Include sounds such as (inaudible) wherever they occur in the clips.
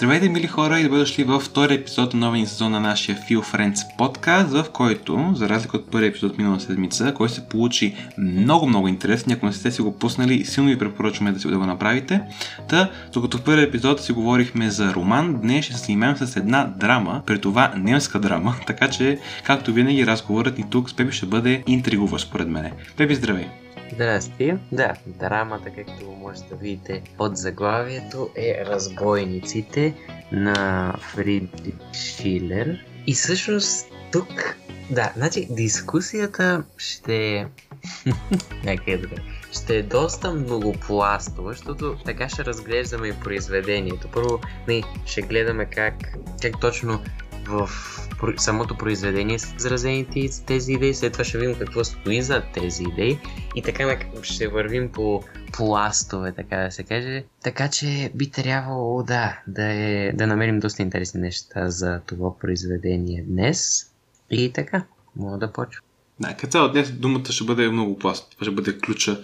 Здравейте, мили хора, и добре дошли във втори епизод на новия сезон на нашия Feel Friends подкаст, в който, за разлика от първия епизод минала седмица, който се получи много, много интересен, ако не сте си го пуснали, силно ви препоръчваме да си да го направите. Та, докато в първия епизод си говорихме за роман, днес ще се занимаем с една драма, при това немска драма, (laughs) така че, както винаги, разговорът ни тук с Пепи ще бъде интригуващ според мене. Пепи, здравей! Здрасти. Да, драмата, както може да видите от заглавието, е Разбойниците на Фридрих Шилер. И всъщност тук, да, значи дискусията ще... (laughs) Нека е добре. Ще е доста многопластова, защото така ще разглеждаме и произведението. Първо, не, ще гледаме как, как точно в самото произведение са изразените тези идеи, след това ще видим какво стои за тези идеи и така ще вървим по пластове, така да се каже. Така че би трябвало да, да, е, да намерим доста интересни неща за това произведение днес. И така, мога да почвам. Да, като цяло днес думата ще бъде много пласт. Това ще бъде ключа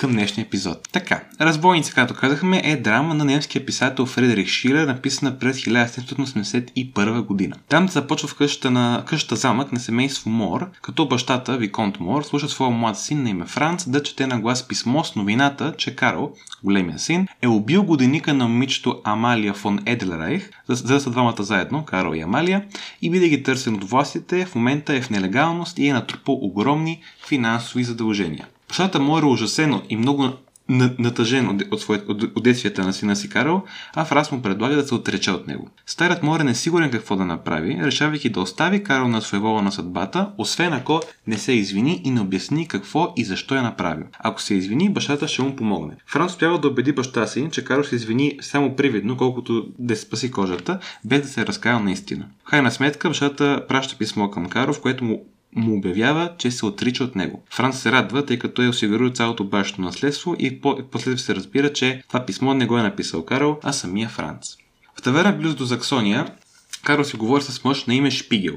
към днешния епизод. Така, Разбойница, както казахме, е драма на немския писател Фредерик Шилер, написана през 1781 година. Там започва в къщата, на, къщата замък на семейство Мор, като бащата, Виконт Мор, слуша своя млад син на име Франц да чете на глас писмо с новината, че Карл, големия син, е убил годиника на момичето Амалия фон Едлерайх, за да са двамата заедно, Карл и Амалия, и бидейки търсен от властите, в момента е в нелегалност и е на по огромни финансови задължения. Бащата му е ужасено и много натъжен от, от, от, от, действията на сина си Карл, а Фрас му предлага да се отрече от него. Старият Морен е сигурен какво да направи, решавайки да остави Карл на своевола на съдбата, освен ако не се извини и не обясни какво и защо е направил. Ако се извини, бащата ще му помогне. Франс успява да убеди баща си, че Карл се извини само привидно, колкото да спаси кожата, без да се разкаял наистина. В крайна сметка, бащата праща писмо към Карл, в което му му обявява, че се отрича от него. Франц се радва, тъй като е осигурил цялото бащото наследство и последва се разбира, че това писмо не го е написал Карл, а самия Франц. В таверна близо до Заксония, Карл си говори с мъж на име Шпигел.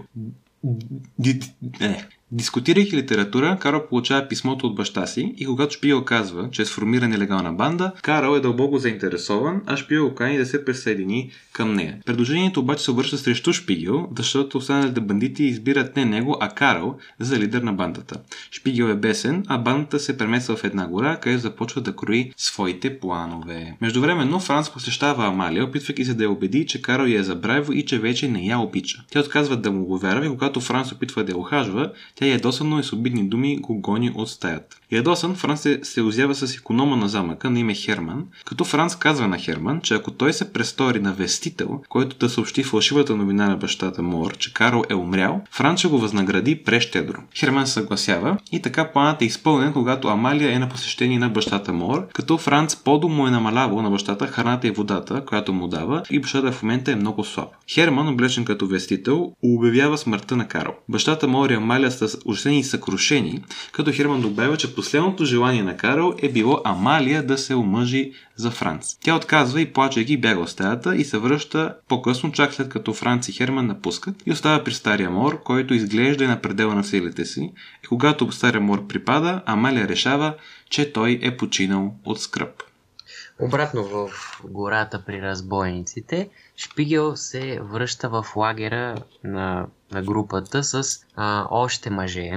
Не, Дискутирайки литература, Карл получава писмото от баща си и когато Шпигел казва, че е сформира нелегална банда, Карл е дълбоко заинтересован, а Шпигел кани да се присъедини към нея. Предложението обаче се обръща срещу Шпигел, защото останалите бандити избират не него, а Карл за лидер на бандата. Шпигел е бесен, а бандата се премества в една гора, където започва да крои своите планове. Междувременно Франц посещава Амалия, опитвайки се да я убеди, че Карл я е забравил и че вече не я обича. Тя отказва да му го вярва и когато Франц опитва да я ухажва, тя ядосано и с обидни думи го гони от стаята. Ядосан, Франц се, се озява с економа на замъка на име Херман, като Франц казва на Херман, че ако той се престори на вестител, който да съобщи фалшивата новина на бащата Мор, че Карл е умрял, Франц ще го възнагради прещедро. Херман съгласява и така планът е изпълнен, когато Амалия е на посещение на бащата Мор, като Франц подо му е намалявал на бащата храната и водата, която му дава и бащата в момента е много слаб. Херман, облечен като вестител, обявява смъртта на Карл. Бащата Мор и Амалия са ужасени и съкрушени, като Херман добавя, че последното желание на Карл е било Амалия да се омъжи за Франц. Тя отказва и плачейки бяга от стаята и се връща по-късно, чак след като Франц и Херман напускат и остава при стария мор, който изглежда и на предела на силите си. И когато стария мор припада, Амалия решава, че той е починал от скръп. Обратно в гората при разбойниците, Шпигел се връща в лагера на, на групата с а, още мъже,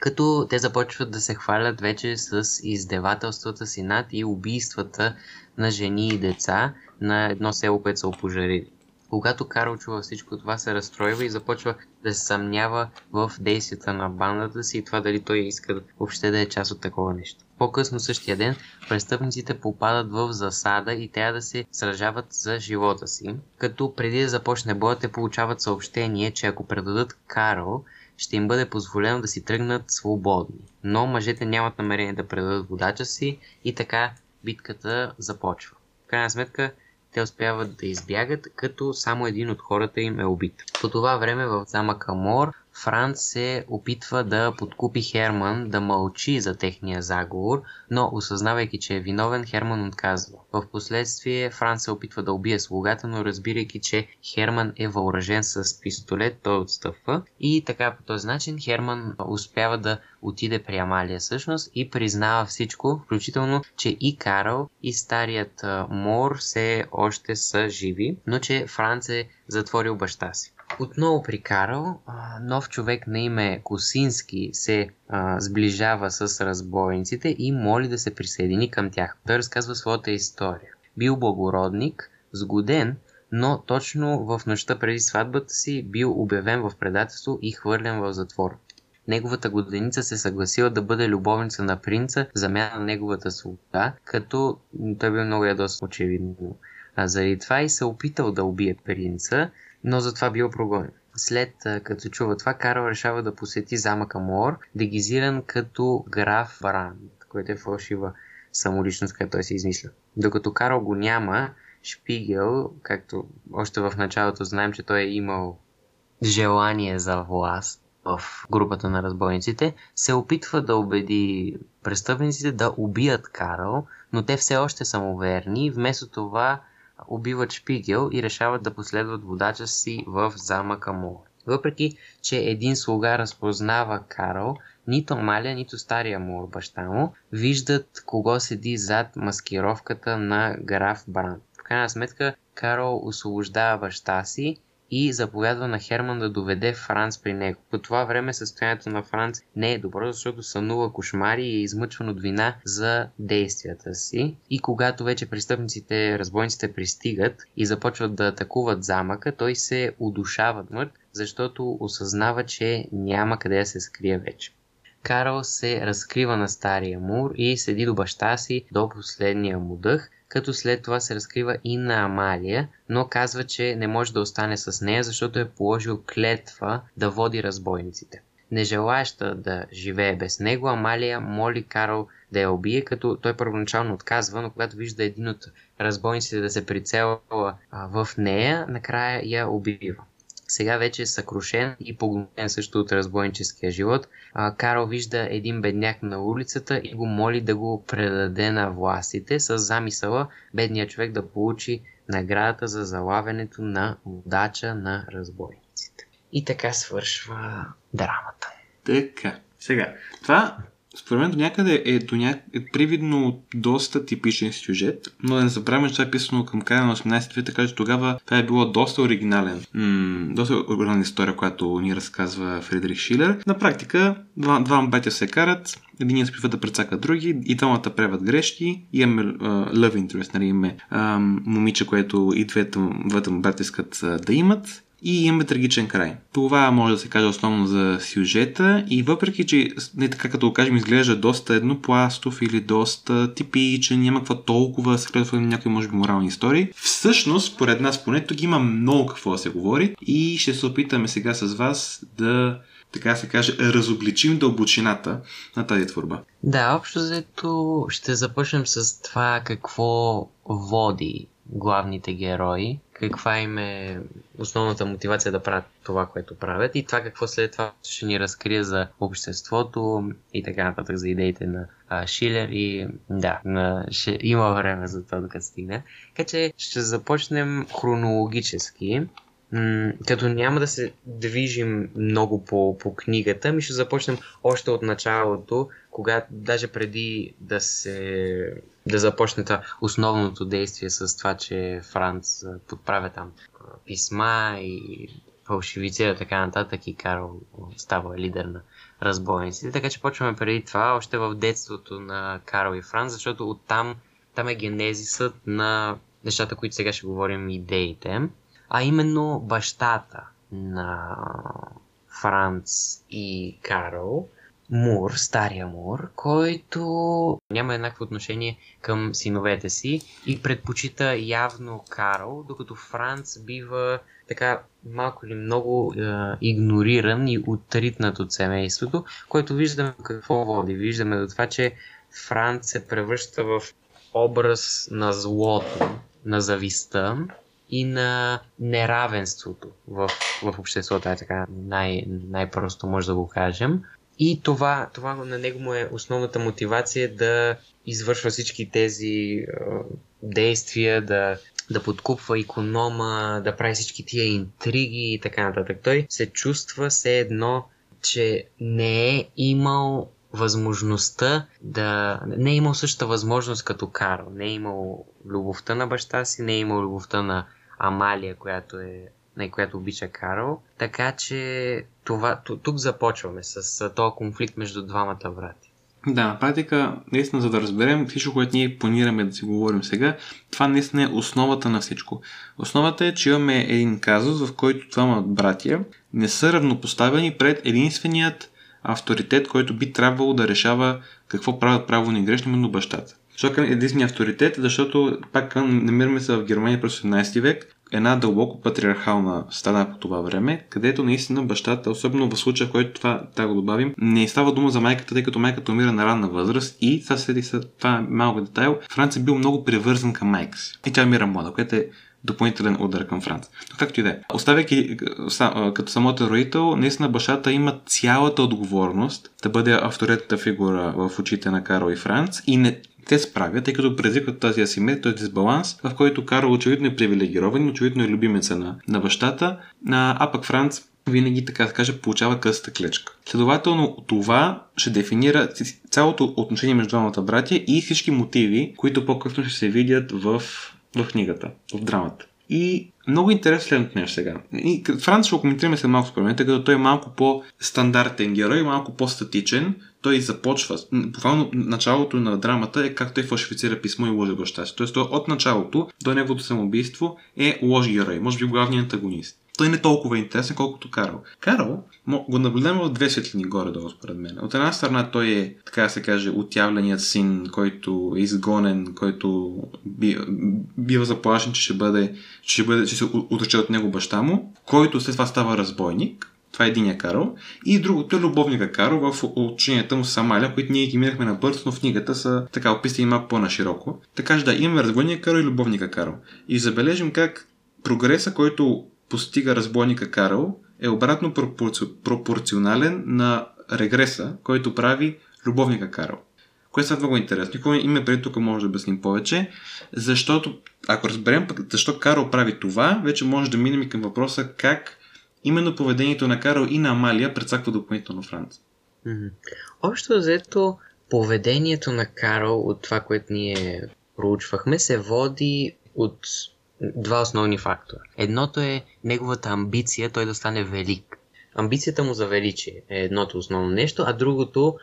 като те започват да се хвалят вече с издевателствата си над и убийствата на жени и деца на едно село, което са опожарили. Когато Карл чува всичко това, се разстройва и започва да се съмнява в действията на бандата си и това дали той иска въобще да е част от такова нещо. По-късно същия ден престъпниците попадат в засада и трябва да се сражават за живота си, като преди да започне боят те получават съобщение, че ако предадат Карл, ще им бъде позволено да си тръгнат свободни. Но мъжете нямат намерение да предадат водача си и така битката започва. В крайна сметка те успяват да избягат, като само един от хората им е убит. По това време в замъка Мор Франц се опитва да подкупи Херман да мълчи за техния заговор, но осъзнавайки, че е виновен, Херман отказва. В последствие Франц се опитва да убие слугата, но разбирайки, че Херман е въоръжен с пистолет, той отстъпва и така по този начин Херман успява да отиде при Амалия всъщност и признава всичко, включително, че и Карл и старият Мор все още са живи, но че Франц е затворил баща си. Отново при Карл, нов човек на име Косински се а, сближава с разбойниците и моли да се присъедини към тях. Той разказва своята история. Бил благородник, сгоден, но точно в нощта преди сватбата си бил обявен в предателство и хвърлен в затвор. Неговата годеница се съгласила да бъде любовница на принца в замяна на неговата свобода, като той бил много ядосан очевидно. А заради това и се опитал да убие принца, но затова бил прогонен. След като чува това, Карл решава да посети замъка Мор, дегизиран като граф Бранд, който е фалшива самоличност, която той се измисля. Докато Карл го няма, Шпигел, както още в началото знаем, че той е имал желание за власт в групата на разбойниците, се опитва да убеди престъпниците да убият Карл, но те все още са му верни. Вместо това убиват Шпигел и решават да последват водача си в замъка му. Въпреки, че един слуга разпознава Карл, нито Амалия, нито стария му баща му виждат кого седи зад маскировката на граф Бранд. В крайна сметка Карл освобождава баща си и заповядва на Херман да доведе Франц при него. По това време състоянието на Франц не е добро, защото сънува кошмари и е измъчван от вина за действията си. И когато вече престъпниците, разбойниците пристигат и започват да атакуват замъка, той се удушава мърт, защото осъзнава, че няма къде да се скрие вече. Карл се разкрива на стария мур и седи до баща си до последния му дъх, като след това се разкрива и на Амалия, но казва, че не може да остане с нея, защото е положил клетва да води разбойниците. Нежелаяща да живее без него, Амалия моли Карл да я убие, като той първоначално отказва, но когато вижда един от разбойниците да се прицелва в нея, накрая я убива. Сега вече е съкрушен и погледен също от разбойническия живот. Карл вижда един бедняк на улицата и го моли да го предаде на властите с замисъла бедният човек да получи наградата за залавянето на водача на разбойниците. И така свършва драмата. Така. Сега, това според мен до някъде е, до ня... е привидно доста типичен сюжет, но да не забравяме, че това е писано към края на 18 век, така че тогава това е било доста оригинален. М- доста оригинална история, която ни разказва Фредерик Шилер. На практика, два, два бетя се карат, един се опитва да прецака други, и двамата правят грешки. Имаме uh, love interest, нали, имаме uh, момиче, което и двете, двете му искат uh, да имат и имаме трагичен край. Това може да се каже основно за сюжета и въпреки, че не така като го кажем изглежда доста еднопластов или доста типичен, няма какво толкова скрътва някои може би морални истории, всъщност, според нас поне тук има много какво да се говори и ще се опитаме сега с вас да така се каже, разобличим дълбочината на тази творба. Да, общо взето ще започнем с това какво води главните герои, каква им е основната мотивация да правят това, което правят и това какво след това ще ни разкрие за обществото и така нататък за идеите на а, Шилер и да, на, ще има време за това докато стигне. Така че ще започнем хронологически като няма да се движим много по, по книгата, ми ще започнем още от началото, когато даже преди да се да започне това основното действие с това, че Франц подправя там писма и фалшивицира така нататък и Карл става лидер на разбойниците. Така че почваме преди това, още в детството на Карл и Франц, защото оттам там е генезисът на нещата, които сега ще говорим, идеите а именно бащата на Франц и Карл, Мур, стария Мур, който няма еднакво отношение към синовете си и предпочита явно Карл, докато Франц бива така малко или много е, игнориран и отритнат от семейството, което виждаме какво води. Виждаме до това, че Франц се превръща в образ на злото, на зависта и на неравенството в, в обществото, е така най- най-просто може да го кажем. И това, това на него му е основната мотивация да извършва всички тези е, действия, да, да подкупва економа, да прави всички тия интриги и така нататък. Той се чувства все едно, че не е имал възможността да... Не е имал същата възможност като Карл. Не е имал любовта на баща си, не е имал любовта на Амалия, която е на която обича Карл. Така че това, тук започваме с този конфликт между двамата брати. Да, на практика, наистина, за да разберем всичко, което ние планираме да си говорим сега, това наистина е основата на всичко. Основата е, че имаме един казус, в който двама братия не са равнопоставени пред единственият авторитет, който би трябвало да решава какво правят правилно и грешно, именно бащата. Защо е единствения авторитет? Защото пак намираме се в Германия през 18 век, една дълбоко патриархална страна по това време, където наистина бащата, особено в случая, в който това, да го добавим, не става дума за майката, тъй като майката умира на ранна възраст и това, седи, това е малко детайл. Франц е бил много привързан към майка си. И тя умира млада, което е допълнителен удар към Франц. Но както и да е. Оставяйки като самото родител, наистина бащата има цялата отговорност да бъде авторитетната фигура в очите на Карл и Франц и не, те справят, тъй като предизвикват тази асиметрия, този дисбаланс, в който Карл очевидно е привилегирован, очевидно е любимеца на, на бащата, а, а пък Франц винаги, така да кажа, получава късата клечка. Следователно, това ще дефинира цялото отношение между двамата братя и всички мотиви, които по-късно ще се видят в, в книгата, в драмата. И много интересно следното нещо сега. И Франц ще го коментираме след малко според мен, тъй като той е малко по-стандартен герой, малко по-статичен. Той започва, буквално началото на драмата е как той фалшифицира писмо и лъже баща си. Тоест той от началото до неговото самоубийство е лош герой, може би главният антагонист той не е толкова интересен, колкото Карл. Карл го наблюдаваме в две светлини горе-долу, според мен. От една страна той е, така да се каже, отявленият син, който е изгонен, който бива заплашен, че ще бъде, че ще, бъде, че се отрече от него баща му, който след това става разбойник, това е единия Карл. И другото е любовника Карл в отношенията му с Амалия, които ние ги минахме набързо, но в книгата са така описани малко по-нашироко. Така че да, имаме разбойника Карл и любовника Карл. И забележим как прогреса, който постига разбойника Карл, е обратно пропорци... пропорционален на регреса, който прави любовника Карл. Което е много интересно. Какво има преди тук може да обясним повече, защото ако разберем защо Карл прави това, вече може да минем и към въпроса как именно поведението на Карл и на Амалия предсаква допълнително Франц. Общо взето, поведението на Карл от това, което ние проучвахме, се води от два основни фактора. Едното е неговата амбиция той да стане велик. Амбицията му за величие е едното основно нещо, а другото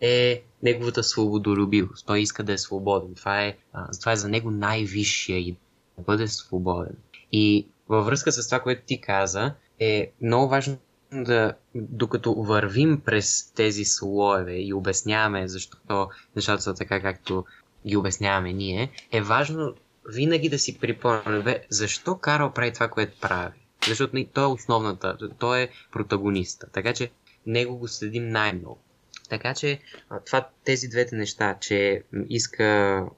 е неговата свободолюбивост. Той иска да е свободен. Това е, това е за него най-висшия и да бъде свободен. И във връзка с това, което ти каза, е много важно да, докато вървим през тези слоеве и обясняваме защо нещата са така, както ги обясняваме ние, е важно винаги да си припомняме защо Карл прави това, което прави. Защото той е основната, той е протагониста. Така че него го следим най-много. Така че това, тези двете неща, че иска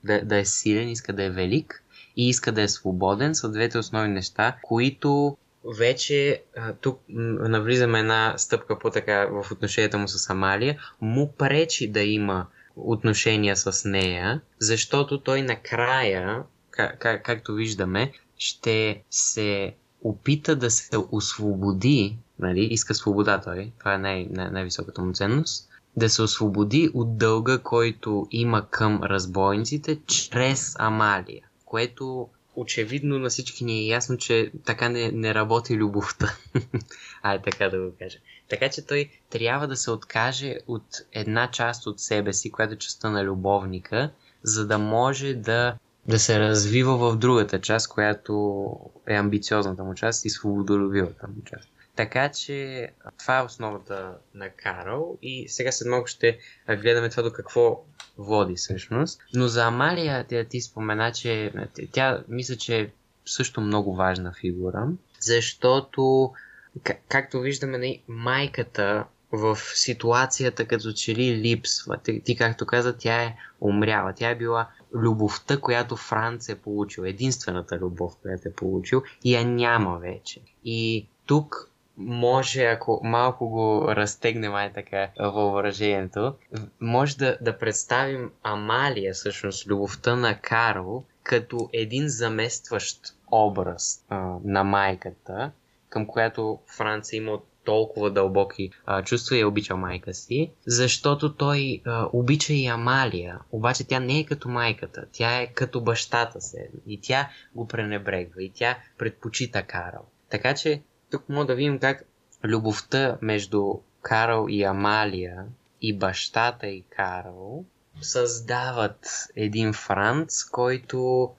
да, да е силен, иска да е велик и иска да е свободен, са двете основни неща, които вече тук навлизаме една стъпка по-така в отношенията му с Амалия, му пречи да има отношения с нея, защото той накрая как, как, както виждаме, ще се опита да се освободи, нали, иска свобода той, това е най- най- най-високата му ценност, да се освободи от дълга, който има към разбойниците чрез Амалия, което очевидно на всички ни е ясно, че така не, не работи любовта. (laughs) Ай, така да го кажа. Така че той трябва да се откаже от една част от себе си, която е частта на любовника, за да може да да се развива в другата част, която е амбициозната му част и свободолюбивата му част. Така че това е основата на Карл и сега след малко ще гледаме това до какво води всъщност. Но за Амалия тя ти спомена, че тя мисля, че е също много важна фигура, защото както виждаме, нали, майката в ситуацията като че ли липсва. Ти, както каза, тя е умряла. Тя е била любовта, която Франц е получил, единствената любов, която е получил, и я няма вече. И тук може, ако малко го разтегнем ай така въображението, може да, да представим Амалия, всъщност любовта на Карл, като един заместващ образ а, на майката, към която Франция има толкова дълбоки а, чувства и е обичал майка си, защото той а, обича и Амалия, обаче тя не е като майката, тя е като бащата се и тя го пренебрегва и тя предпочита Карл. Така че тук мога да видим как любовта между Карл и Амалия и бащата и Карл създават един Франц, който,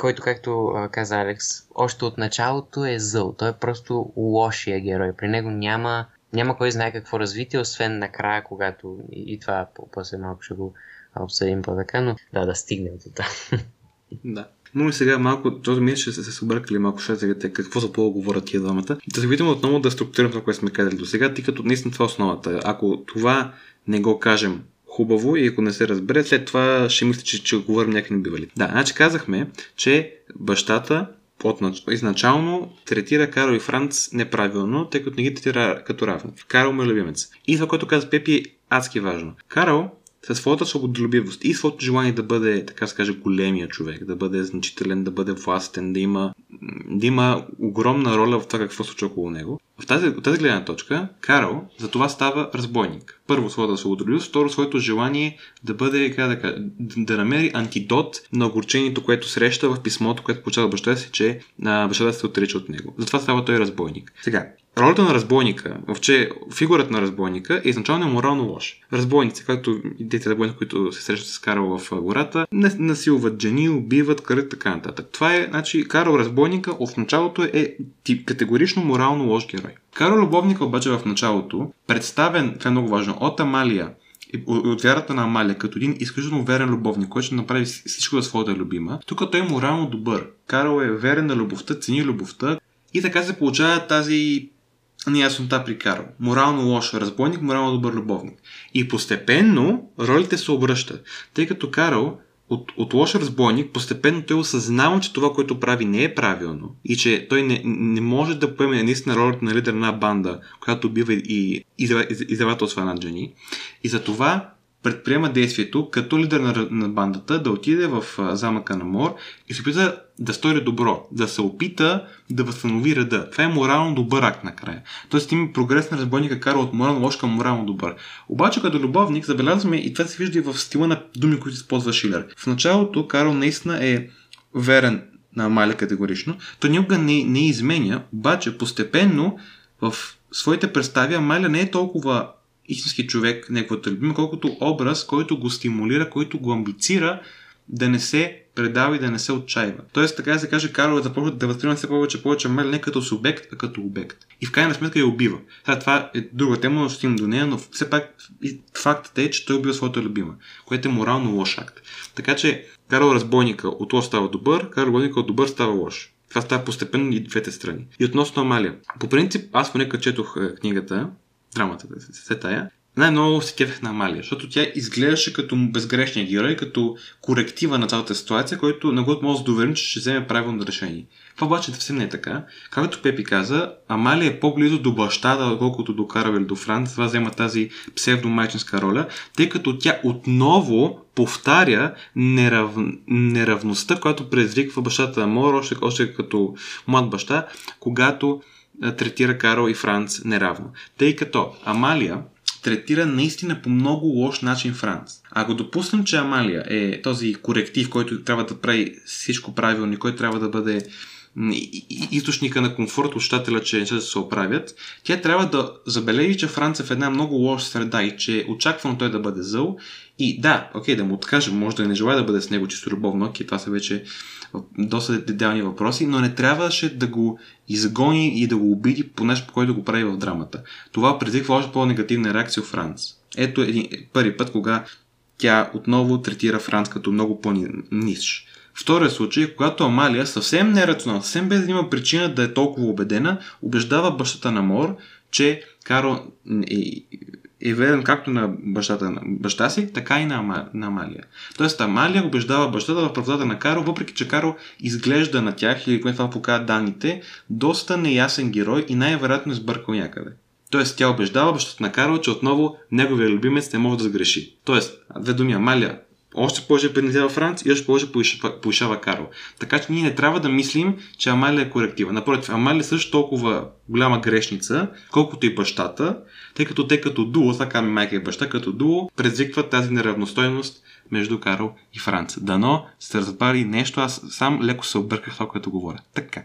който както каза Алекс, още от началото е зъл. Той е просто лошия герой. При него няма, няма кой знае какво развитие, освен накрая, когато и, и това после малко ще го обсъдим по-така, но да, да стигнем до там. (laughs) Да. Но и сега малко, този ми ще се, се събъркали малко те какво за по говорят тия двамата. Да се видим отново да структурираме това, което сме казали до сега, тъй като наистина това е основата. Ако това не го кажем хубаво и ако не се разбере, след това ще мисля, че, че говорим някакви небивали. Да, значи казахме, че бащата изначално третира Карл и Франц неправилно, тъй като не ги третира като равни. Карл му е любимец. И това, което каза Пепи е адски важно. Карл със своята свободолюбивост и своето желание да бъде, така се каже, големия човек, да бъде значителен, да бъде властен, да има, да има огромна роля в това какво случва около него. В тази, от тази гледна точка, Карл за това става разбойник. Първо своята свободолюбивост, второ своето желание да бъде, как да, кажа, да намери антидот на огорчението, което среща в писмото, което получава баща си, че бащата се отрича от него. Затова става той разбойник. Сега, Ролята на разбойника, въобще фигурата на разбойника е изначално морално лош. Разбойници, както и двете разбойници, които се срещат с Карл в гората, насилват жени, убиват, кърят така нататък. Това е, значи, Карл разбойника в началото е тип, категорично морално лош герой. Карл любовника обаче в началото, представен, това е много важно, от Амалия и от вярата на Амалия, като един изключително верен любовник, който ще направи всичко за своята любима, тук той е морално добър. Карл е верен на любовта, цени любовта и така се получава тази неяснота при Карл. Морално лош разбойник, морално добър любовник. И постепенно ролите се обръщат, тъй като Карл от, от лош разбойник, постепенно той осъзнава, че това, което прави, не е правилно и че той не, не може да поеме наистина ролята на лидер на банда, която убива и издавателства над жени. И затова предприема действието като лидер на, на бандата да отиде в замъка на Мор и се опита да стори добро, да се опита да възстанови реда. Това е морално добър акт накрая. Тоест има прогрес на разбойника кара от морално лош към морално добър. Обаче като любовник забелязваме и това се вижда и в стила на думи, които използва Шилер. В началото Карл наистина е верен на Амалия категорично. Той никога не, не изменя, обаче постепенно в своите представи Амалия не е толкова истински човек, неговата любима, колкото образ, който го стимулира, който го амбицира да не се предава и да не се отчаива. Тоест, така да се каже, Карл започва да възприема все повече повече Мел не като субект, а като обект. И в крайна сметка я убива. Сега, това е друга тема, но стигнем до нея, но все пак фактът е, че той убива своята любима, което е морално лош акт. Така че Карл разбойника от лош става добър, Карл разбойника от добър става лош. Това става постепенно и двете страни. И относно Амалия. По принцип, аз поне четох е, книгата, драмата, се тая, най-много се кефех на Амалия, защото тя изглеждаше като безгрешния герой, като коректива на цялата ситуация, който не го може да доверим, че ще вземе правилно решение. Това обаче съвсем не е така. Както Пепи каза, Амалия е по-близо до бащата, отколкото до Каравел до Франц. Това взема тази псевдомайчинска роля, тъй като тя отново повтаря нерав... неравността, която предизвиква бащата на Мор, още, още като млад баща, когато третира Карл и Франц неравно. Тъй като Амалия третира наистина по много лош начин Франц. Ако допуснем, че Амалия е този коректив, който трябва да прави всичко правилно и който трябва да бъде източника на комфорт от щателя, че нещата се оправят, тя трябва да забележи, че Франц е в една много лоша среда и че е очаквано той да бъде зъл. И да, окей, да му откаже, може да не желая да бъде с него чисто любовно, окей, това са вече доста детални въпроси, но не трябваше да го изгони и да го обиди по нещо, по който го прави в драмата. Това предизвиква още по-негативна реакция от Франц. Ето един първи път, кога тя отново третира Франц като много по-ниш. Втория случай, когато Амалия съвсем нерационално, съвсем без да има причина да е толкова убедена, убеждава бащата на Мор, че Карл е, верен както на бащата на баща си, така и на, Ама, на Амалия. Тоест Амалия убеждава бащата в правдата на Каро, въпреки че Каро изглежда на тях, или което това показват данните, доста неясен герой и най-вероятно сбъркал някъде. Тоест тя убеждава бащата на Карл, че отново неговия любимец не може да сгреши. Тоест, две думи, Амалия още повече пенезява Франц и още повече повишава Карл. Така че ние не трябва да мислим, че Амалия е коректива. Напротив, Амалия е също толкова голяма грешница, колкото и бащата, тъй като те като дуо, така ми майка и баща, като дуо, предизвикват тази неравностойност между Карл и Франц. Дано сте разбрали нещо, аз сам леко се обърках това, което говоря. Така.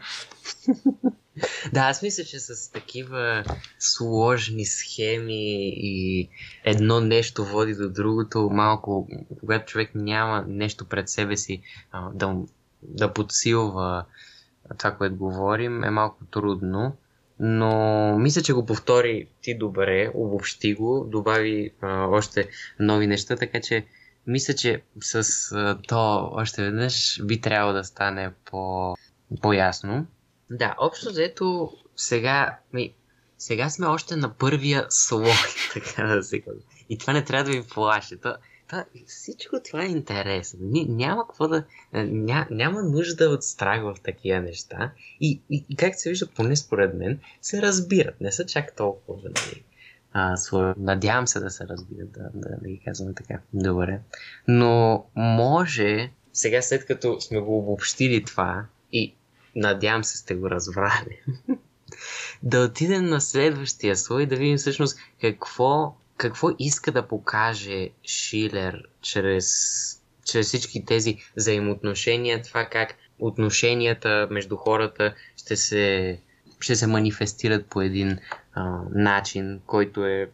(laughs) Да, аз мисля, че с такива сложни схеми и едно нещо води до другото, малко, когато човек няма нещо пред себе си а, да, да подсилва това, което говорим, е малко трудно. Но мисля, че го повтори ти добре, обобщи го, добави а, още нови неща, така че мисля, че с а, то още веднъж би трябвало да стане по, по-ясно. Да, общо взето сега, ми, сега сме още на първия слой, (laughs) така да се казва. И това не трябва да ви плаши. То, то, всичко това е интересно. Няма какво да. Ня, няма нужда от страх в такива неща. И, и, и как се вижда, поне според мен, се разбират. Не са чак толкова. Нали, а, свой... Надявам се да се разбират, да, да, да ги казваме така. Добре. Но може, сега след като сме го обобщили това, и надявам се сте го разбрали, (laughs) да отидем на следващия слой и да видим всъщност какво, какво иска да покаже Шилер чрез, чрез всички тези взаимоотношения, това как отношенията между хората ще се, ще се манифестират по един а, начин, който е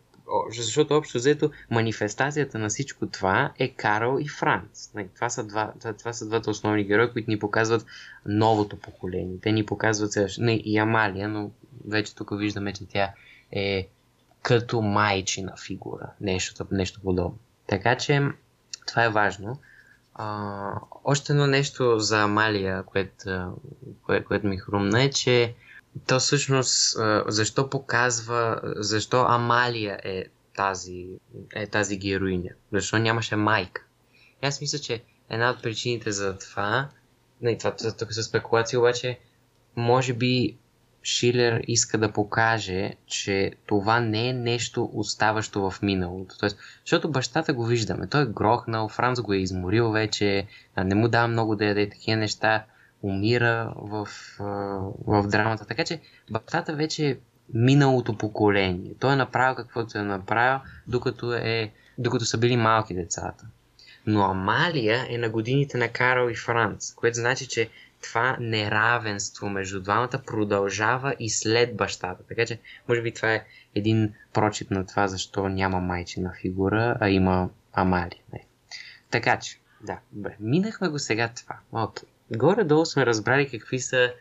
защото общо взето манифестацията на всичко това е Карл и Франц. Нали, това са, два, това са двата основни герои, които ни показват новото поколение. Те ни показват не, и Амалия, но вече тук виждаме, че тя е като майчина фигура. Нещо, нещо подобно. Така че това е важно. А, още едно нещо за Амалия, което, кое, което ми хрумна е, че то всъщност защо показва, защо Амалия е тази, е тази героиня? Защо нямаше майка? И аз мисля, че една от причините за това, не, това тук са спекулации, обаче може би Шилер иска да покаже, че това не е нещо оставащо в миналото. Тоест, защото бащата го виждаме. Той е грохнал, Франц го е изморил вече, не му дава много да яде такива неща умира в, в драмата. Така че бащата вече е миналото поколение. Той е направил каквото е направил, докато, е, докато са били малки децата. Но Амалия е на годините на Карл и Франц, което значи, че това неравенство между двамата продължава и след бащата. Така че, може би това е един прочит на това, защо няма майчина фигура, а има Амалия. Така че, да, бе, минахме го сега това. Окей горе-долу сме разбрали какви са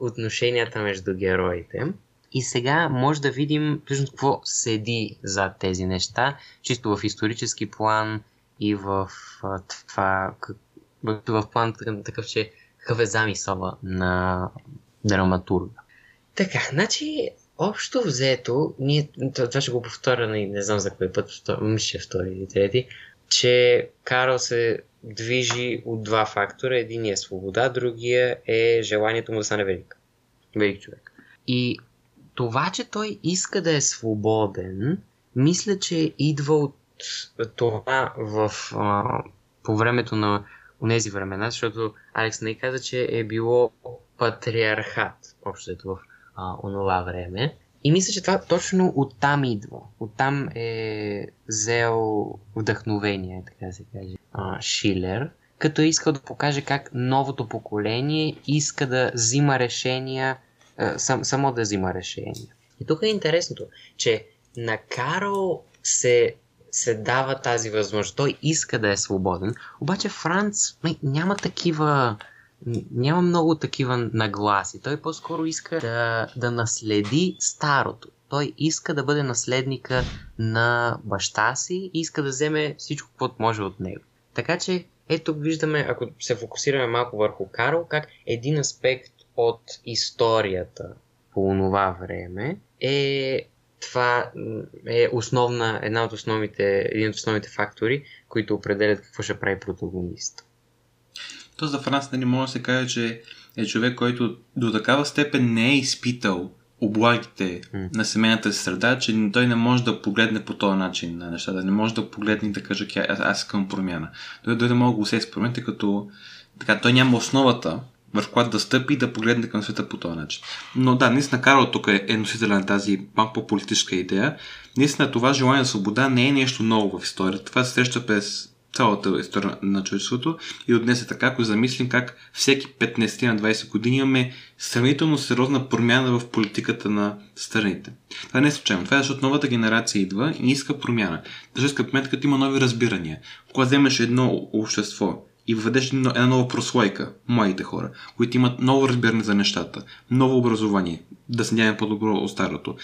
отношенията между героите. И сега може да видим всъщност какво седи за тези неща, чисто в исторически план и в това, в план такъв, че какъв е замисъла на драматурга. Така, значи, общо взето, ние, това ще го повторя, не, не знам за кой път, мисля втори или трети, че Карл се движи от два фактора. Единият е свобода, другия е желанието му да стане велик. Велик човек. И това, че той иска да е свободен, мисля, че идва от това в, а, по времето на тези времена, защото Алекс не каза, че е било патриархат, общо в а, онова време. И мисля, че това точно оттам идва. Оттам е взел вдъхновение, така се каже, а, Шилер, като е искал да покаже как новото поколение иска да взима решения, а, сам, само да взима решения. И тук е интересното, че на Карл се, се дава тази възможност. Той иска да е свободен, обаче Франц няма такива няма много такива нагласи. Той по-скоро иска да, да наследи старото. Той иска да бъде наследника на баща си и иска да вземе всичко, което може от него. Така че, ето тук виждаме, ако се фокусираме малко върху Карл, как един аспект от историята по това време е това е основна, една от основните, един от основните фактори, които определят какво ще прави протагонист. То за Франц не нали, може да се каже, че е човек, който до такава степен не е изпитал облагите mm. на семейната среда, че той не може да погледне по този начин на нещата. Не може да погледне и да каже, аз, аз искам промяна. Той, той да мога да го усети промяна, като така, той няма основата, върху която да стъпи и да погледне към света по този начин. Но да, наистина Карл тук е, е носителя на тази малко по-политическа идея. Наистина това желание за свобода не е нещо ново в историята. Това се среща през цялата история на човечеството и от днес е така, ако замислим как всеки 15 на 20 години имаме сравнително сериозна промяна в политиката на страните. Това не е случайно. Това е защото новата генерация идва и иска промяна. Иска промяна, като има нови разбирания. Когато вземеш едно общество и въведеш една нова прослойка, младите хора, които имат ново разбиране за нещата, ново образование, да се надяваме по-добро от старото,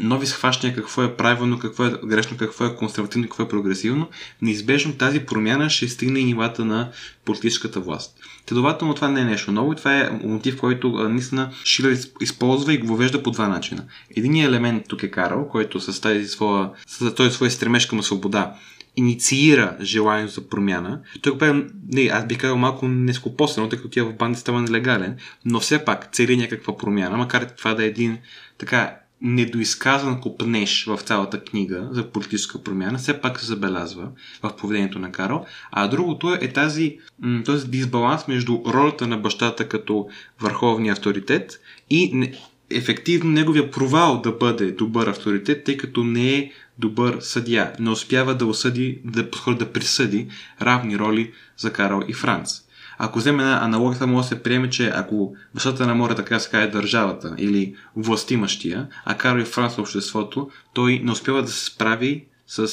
нови схващания какво е правилно, какво е грешно, какво е консервативно, какво е прогресивно, неизбежно тази промяна ще стигне и нивата на политическата власт. Следователно това не е нещо ново и това е мотив, който наистина Шилер използва и го въвежда по два начина. Единият елемент тук е Карл, който с тази своя, с този свой стремеж към свобода инициира желанието за промяна. Той го прави, не, аз би казал малко нескопосено, тъй като тя в банда става нелегален, но все пак цели някаква промяна, макар това да е един така недоизказан купнеж в цялата книга за политическа промяна, все пак се забелязва в поведението на Карл. А другото е тази, този дисбаланс между ролята на бащата като върховния авторитет и ефективно неговия провал да бъде добър авторитет, тъй като не е добър съдия. Не успява да осъди, да, да присъди равни роли за Карл и Франц. Ако вземе една аналогията, може да се приеме, че ако бащата на море така се каже държавата или властимащия, а Карл и Франц на обществото, той не успява да се справи с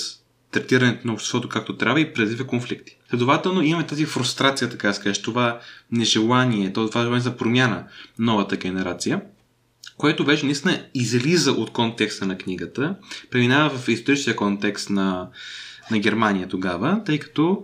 третирането на обществото както трябва и предизвика конфликти. Следователно имаме тази фрустрация, така да се каже, това нежелание, това желание за промяна новата генерация – което вече наистина излиза от контекста на книгата, преминава в историческия контекст на, на Германия тогава, тъй като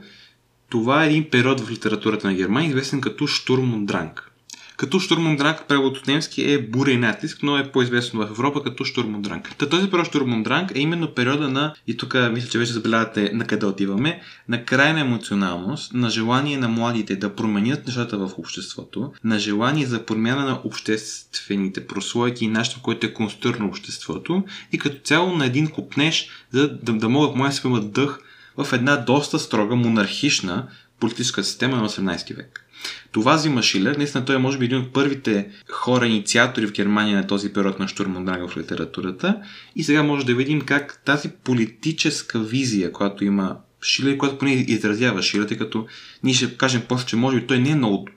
това е един период в литературата на Германия, известен като Штурм Drang. Като Штурмундрак, превод от немски е буря и натиск, но е по-известно в Европа като Штурмундранг. Та този период Штурмундранг е именно периода на, и тук мисля, че вече забелявате на къде отиваме, на крайна емоционалност, на желание на младите да променят нещата в обществото, на желание за промяна на обществените прослойки и начинът, който е конструирано обществото и като цяло на един купнеж, за да, да могат младите да дъх в една доста строга монархична политическа система на 18 век. Това взима Шилер. Наистина той е може би един от първите хора, инициатори в Германия на този период на Штурмандрага в литературата. И сега може да видим как тази политическа визия, която има Шилер, която поне изразява Шилер, тъй като ние ще кажем после, че може би той не е много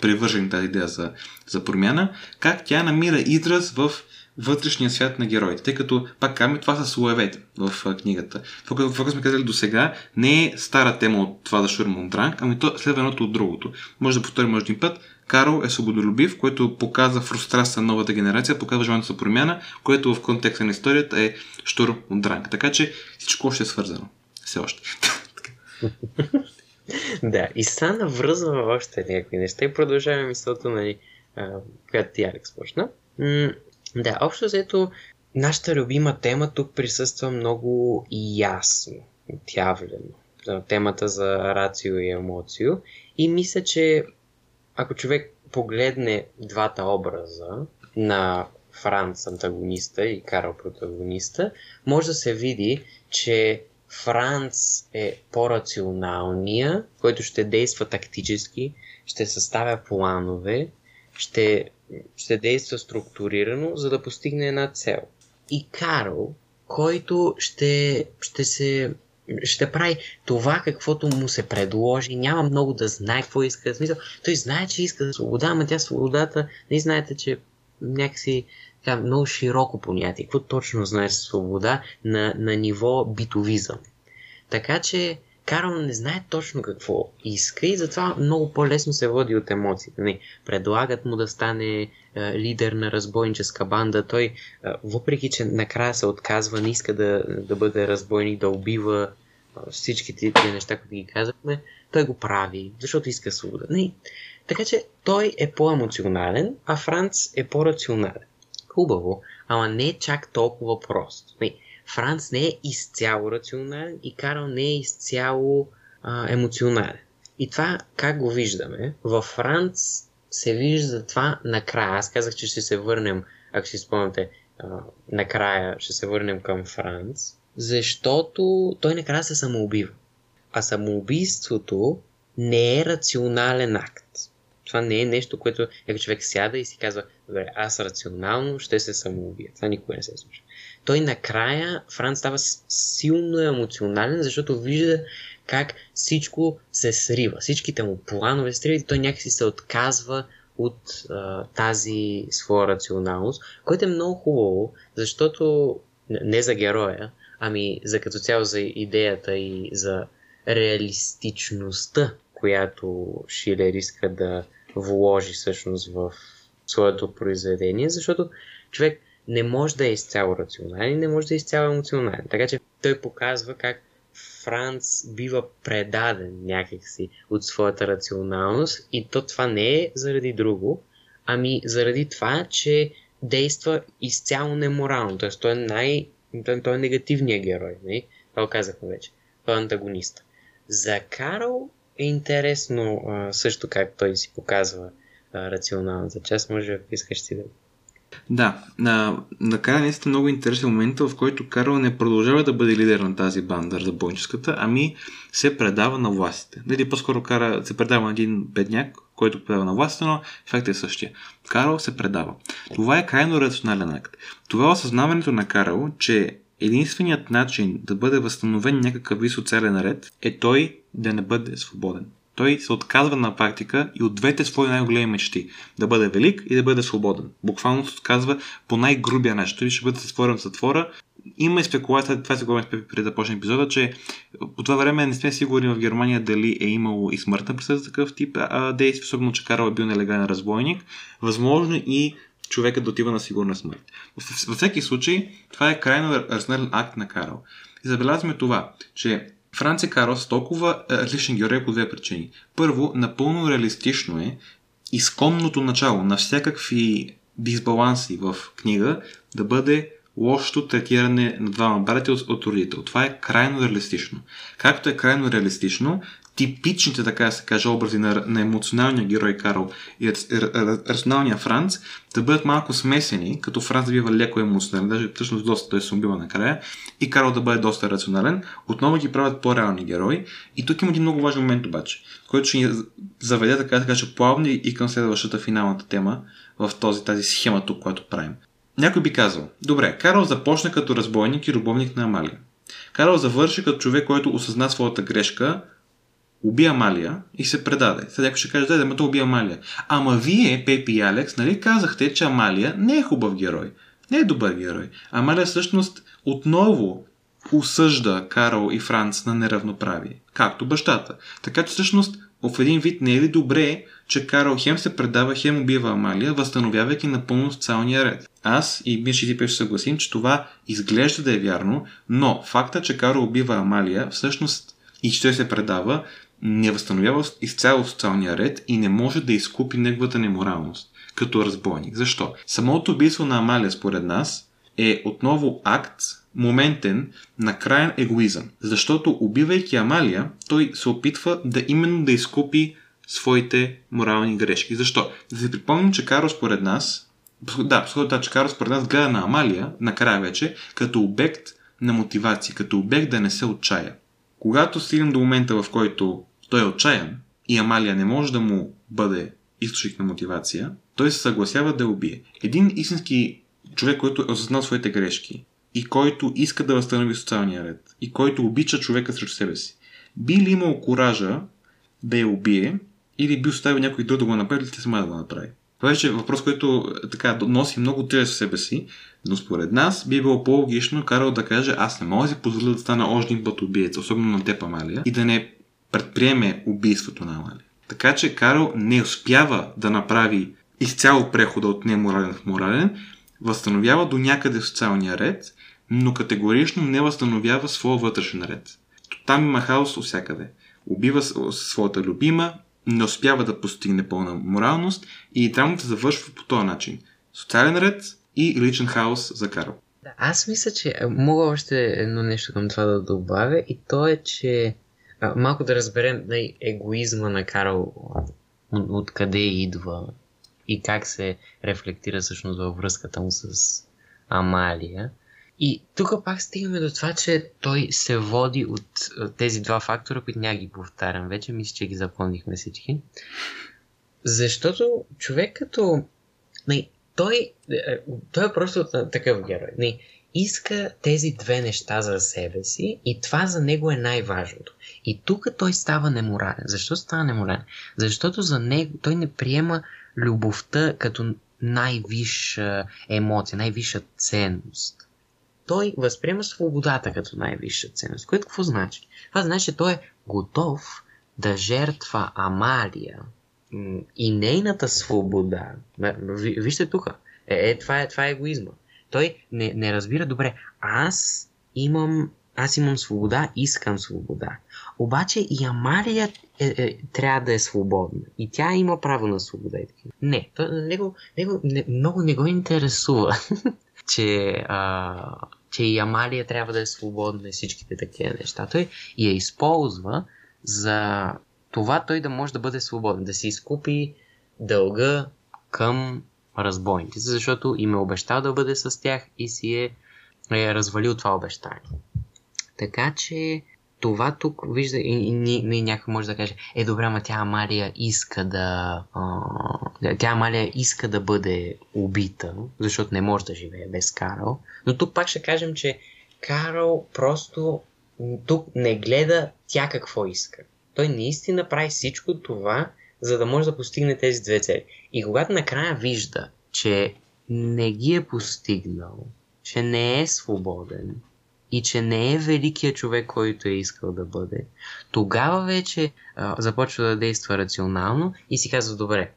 привържен тази идея за, за промяна, как тя намира израз в вътрешния свят на героите, тъй като, пак казваме, това са слоевете в книгата. Това, което сме казали до сега, не е стара тема от това да Шурман Дранг, ами то следва едното от другото. Може да повторим още един път. Карл е свободолюбив, който показва фрустрация на новата генерация, показва желанието за промяна, което в контекста на историята е Штурм от Дранг. Така че всичко още е свързано. Все още. (laughs) да, и сега навръзва още някакви неща и продължаваме мисълта, нали, която ти, Алекс, почна. Да, общо взето, нашата любима тема тук присъства много ясно, отявлено. Темата за рацио и емоцио. И мисля, че ако човек погледне двата образа на Франц антагониста и Карл протагониста, може да се види, че Франц е по-рационалния, който ще действа тактически, ще съставя планове, ще ще действа структурирано, за да постигне една цел. И Карл, който ще, ще се ще прави това, каквото му се предложи. Няма много да знае какво иска. Смисъл, той знае, че иска свобода, ама тя свободата, не знаете, че някакси така, много широко понятие. Какво точно знае свобода на, на ниво битовизъм. Така че Карл не знае точно какво иска и затова много по-лесно се води от емоциите. Не, предлагат му да стане е, лидер на разбойническа банда. Той, е, въпреки че накрая се отказва, не иска да, да бъде разбойник, да убива е, всички тези неща, които ги казахме, той го прави, защото иска свобода. Не. Така че той е по-емоционален, а Франц е по-рационален. хубаво, ама не е чак толкова просто. Не, Франц не е изцяло рационален и Карл не е изцяло а, емоционален. И това как го виждаме? Във Франц се вижда това накрая. Аз казах, че ще се върнем, ако си спомняте, накрая ще се върнем към Франц, защото той накрая се самоубива. А самоубийството не е рационален акт. Това не е нещо, което човек сяда и си казва, добре, аз рационално ще се самоубия. Това никога не се случва. Той накрая, Франц става силно емоционален, защото вижда как всичко се срива. Всичките му планове се сриват и той някакси се отказва от а, тази своя рационалност, което е много хубаво, защото не за героя, ами за като цяло за идеята и за реалистичността, която Шилер иска да вложи всъщност в своето произведение, защото човек не може да е изцяло рационален, не може да е изцяло емоционален. Така че той показва как Франц бива предаден някакси от своята рационалност и то това не е заради друго, ами заради това, че действа изцяло неморално. Т.е. той е най... той е негативният герой. Не? Това казахме вече. Той е антагониста. За Карл е интересно също как той си показва рационалната част. Може, ако искаш ти да да, на, накрая наистина много интересен момент, в който Карл не продължава да бъде лидер на тази банда за бойническата, ами се предава на властите. Нали, по-скоро Кара се предава на един бедняк, който предава на властите, но ефектът е същия. Карл се предава. Това е крайно рационален акт. Това е осъзнаването на Карл, че единственият начин да бъде възстановен някакъв вид социален ред е той да не бъде свободен той се отказва на практика и от двете свои най-големи мечти. Да бъде велик и да бъде свободен. Буквално се отказва по най-грубия начин. Той ще бъде затворен в затвора. Има и спекулация, това се говорим преди да почне епизода, че по това време не сме сигурни в Германия дали е имало и смъртна присъда за такъв тип действие, особено че Карл е бил нелегален разбойник. Възможно и човекът да отива на сигурна смърт. Във всеки случай, това е крайно рационален акт на Карл. И забелязваме това, че Франци Карлос толкова е, различен герой по две причини. Първо, напълно реалистично е изконното начало на всякакви дисбаланси в книга да бъде лошото третиране на двама братя от, от родител. Това е крайно реалистично. Както е крайно реалистично, типичните, така да се каже, образи на, на емоционалния герой Карл и рационалния Франц да бъдат малко смесени, като Франц бива леко емоционален, даже всъщност доста той се убива накрая, и Карл да бъде доста рационален, отново ги правят по-реални герои. И тук има един много важен момент обаче, който ще ни заведе така да каже плавно и към следващата финалната тема в този, тази схема тук, която правим. Някой би казал, добре, Карл започна като разбойник и любовник на Амалия. Карл завърши като човек, който осъзна своята грешка, уби Амалия и се предаде. Сега някой ще каже, да, да, то уби Амалия. Ама вие, Пепи и Алекс, нали казахте, че Амалия не е хубав герой. Не е добър герой. Амалия всъщност отново осъжда Карл и Франц на неравноправие, както бащата. Така че всъщност в един вид не е ли добре, че Карл хем се предава, хем убива Амалия, възстановявайки напълно социалния ред. Аз и Миши ти ще съгласим, че това изглежда да е вярно, но факта, че Карл убива Амалия, всъщност и че той се предава, не възстановява изцяло социалния ред и не може да изкупи неговата неморалност като разбойник. Защо? Самото убийство на Амалия, според нас, е отново акт, моментен, на крайен егоизъм. Защото убивайки Амалия, той се опитва да именно да изкупи своите морални грешки. Защо? Да се припомним, че Карл според нас, да, да, че Карл според нас гледа на Амалия, накрая вече, като обект на мотивация, като обект да не се отчая. Когато стигнем до момента, в който той е отчаян и Амалия не може да му бъде източник на мотивация, той се съгласява да убие. Един истински човек, който е осъзнал своите грешки и който иска да възстанови социалния ред и който обича човека срещу себе си, би ли имал коража да я убие или би оставил някой друг да го направи или сама да го направи? Това е въпрос, който така носи много тежест в себе си, но според нас би било по-логично Карл да каже аз не мога да си позволя да стана още един път убиец, особено на теб, Амалия, и да не предприеме убийството на Амалия. Така че Карл не успява да направи изцяло прехода от неморален в морален, възстановява до някъде социалния ред, но категорично не възстановява своя вътрешен ред. Там има хаос всякъде. Убива своята любима, не успява да постигне пълна моралност и драмата завършва по този начин. Социален ред и личен хаос за Карл. Аз мисля, че мога още едно нещо към това да добавя и то е, че малко да разберем най- егоизма на Карл откъде идва и как се рефлектира всъщност във връзката му с Амалия. И тук пак стигаме до това, че той се води от тези два фактора, които няма ги повтарям вече, мисля, че ги запомнихме всички. Защото човек като... Не, той, е, той е просто такъв герой. Не, иска тези две неща за себе си и това за него е най-важното. И тук той става неморален. Защо става неморален? Защото за него той не приема любовта като най-висша емоция, най-висша ценност. Той възприема свободата като най-висша ценност. Което какво значи? Това значи, че той е готов да жертва Амалия и нейната свобода. Вижте тук. Е, е, това, е, това е егоизма. Той не, не разбира добре. Аз имам, аз имам свобода, искам свобода. Обаче и Амалия е, е, трябва да е свободна. И тя има право на свобода. Не, то, него, него не, много не го интересува, (laughs) че, а, че и Амалия трябва да е свободна и всичките такива неща. Той я използва за това той да може да бъде свободен, да си изкупи дълга към разбойниците, защото им е обещал да бъде с тях и си е, е развалил това обещание. Така че това тук вижда и, и, и, някой може да каже, е добре, ама тя Амалия иска да а, тя Амалия иска да бъде убита, защото не може да живее без Карл. Но тук пак ще кажем, че Карл просто тук не гледа тя какво иска. Той наистина прави всичко това, за да може да постигне тези две цели. И когато накрая вижда, че не ги е постигнал, че не е свободен и че не е великият човек, който е искал да бъде, тогава вече а, започва да действа рационално и си казва, добре,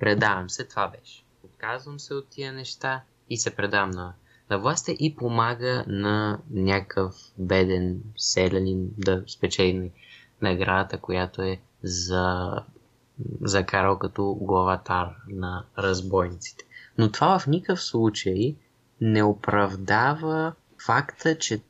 предавам се, това беше. Отказвам се от тия неща и се предам на, на властта и помага на някакъв беден селянин да спечели наградата, която е за закарал като главатар на разбойниците. Но това в никакъв случай не оправдава факта, че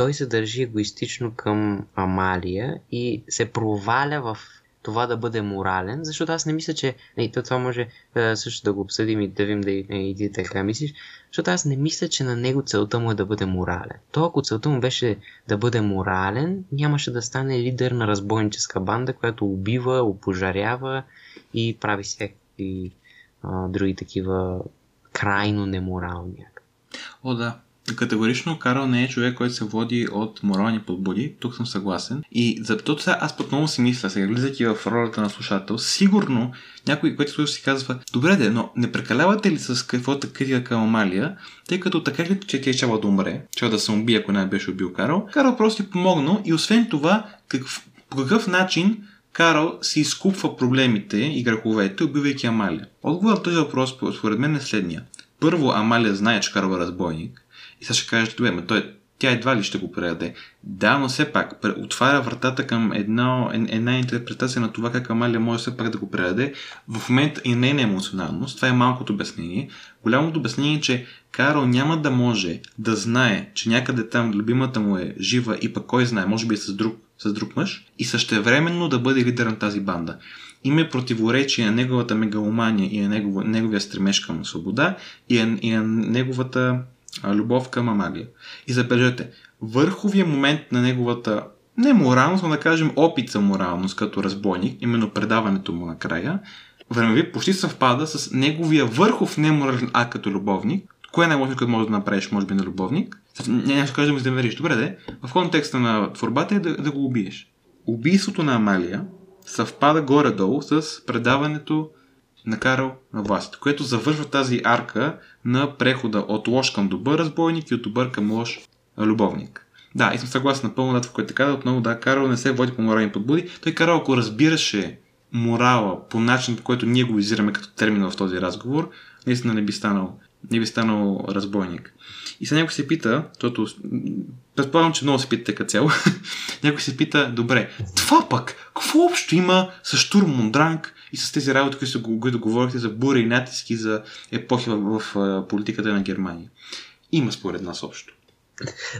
той се държи егоистично към Амалия и се проваля в това да бъде морален, защото аз не мисля, че не, това може е, също да го обсъдим и да видим да и, и ти така мислиш, защото аз не мисля, че на него целта му е да бъде морален. То ако целта му беше да бъде морален, нямаше да стане лидер на разбойническа банда, която убива, опожарява и прави всякакви други такива крайно неморални. О, да. Категорично Карл не е човек, който се води от морални подбуди. Тук съм съгласен. И за това аз път много си мисля, сега влизайки в ролята на слушател, сигурно някой, който слуша си казва, добре де, но не прекалявате ли с каквото критика към Амалия, тъй като така ли, че тя е чава да умре, чава да се убие, ако не беше убил Карл. Карл просто ти помогнал и освен това, какъв, по какъв начин Карл си изкупва проблемите и греховете, убивайки Амалия. Отговор на този въпрос, според мен, е следния. Първо, Амалия знае, че Карл е разбойник. И сега ще кажете, добре, но той, тя едва ли ще го предаде. Да, но все пак отваря вратата към една, една интерпретация на това как Амалия може все пак да го предаде. В момента и нейна емоционалност. Това е малкото обяснение. Голямото обяснение е, че Карл няма да може да знае, че някъде там любимата му е жива и пък кой знае, може би и с друг, с друг мъж и същевременно да бъде лидер на тази банда. Има противоречие на неговата мегаломания и на негов, неговия стремеж към свобода и на, и на неговата любов към Амалия. И забележете, върховия момент на неговата не моралност, но да кажем опит за моралност като разбойник, именно предаването му накрая, времеви почти съвпада с неговия върхов неморален акт като любовник. Кое е най-лошото, можеш да направиш, може би, на любовник? Няма ще кажем да изневериш. Добре, де. В контекста на творбата е да, да го убиеш. Убийството на Амалия съвпада горе-долу с предаването на Карл на власт, което завършва тази арка на прехода от лош към добър разбойник и от добър към лош любовник. Да, и съм съгласен напълно да това, което така, отново да, Карл не се води по морални подбуди. Той Карл, ако разбираше морала по начин, по който ние го визираме като термин в този разговор, наистина не би станал, не би станал разбойник. И сега някой се пита, защото предполагам, че много се питате като цяло, (laughs) някой се пита, добре, това пък, какво общо има с Штурм Мондранг И с тези работи, които, които говорихте за бура и натиски за епохи в, в, в политиката на Германия. Има според нас общо.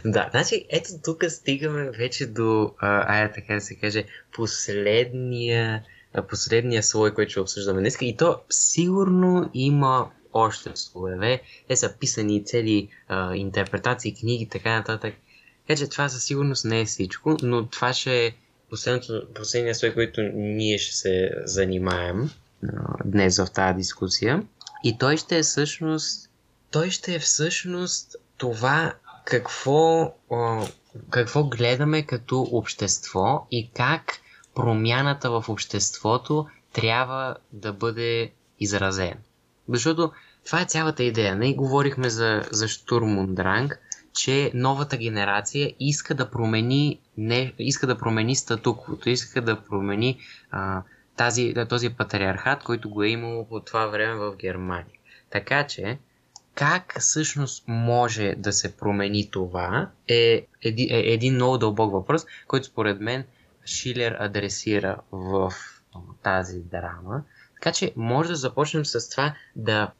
Да, значи ето тук стигаме вече до, а, ая така да се каже, последния, последния слой, който ще обсъждаме днес. И то сигурно има още слове. Те са писани цели а, интерпретации, книги, така нататък. Така че това със сигурност не е всичко, но това ще е последния слой, който ние ще се занимаем днес в тази дискусия. И той ще е всъщност той ще е всъщност това какво, какво гледаме като общество и как промяната в обществото трябва да бъде изразена. Защото това е цялата идея. Не говорихме за, за Штурмундранг, че новата генерация иска да промени, не, иска да промени статуквото, иска да промени а, тази, този патриархат, който го е имало по това време в Германия. Така че, как всъщност може да се промени това е един, е един много дълбок въпрос, който според мен Шилер адресира в тази драма. Така че може да започнем с това да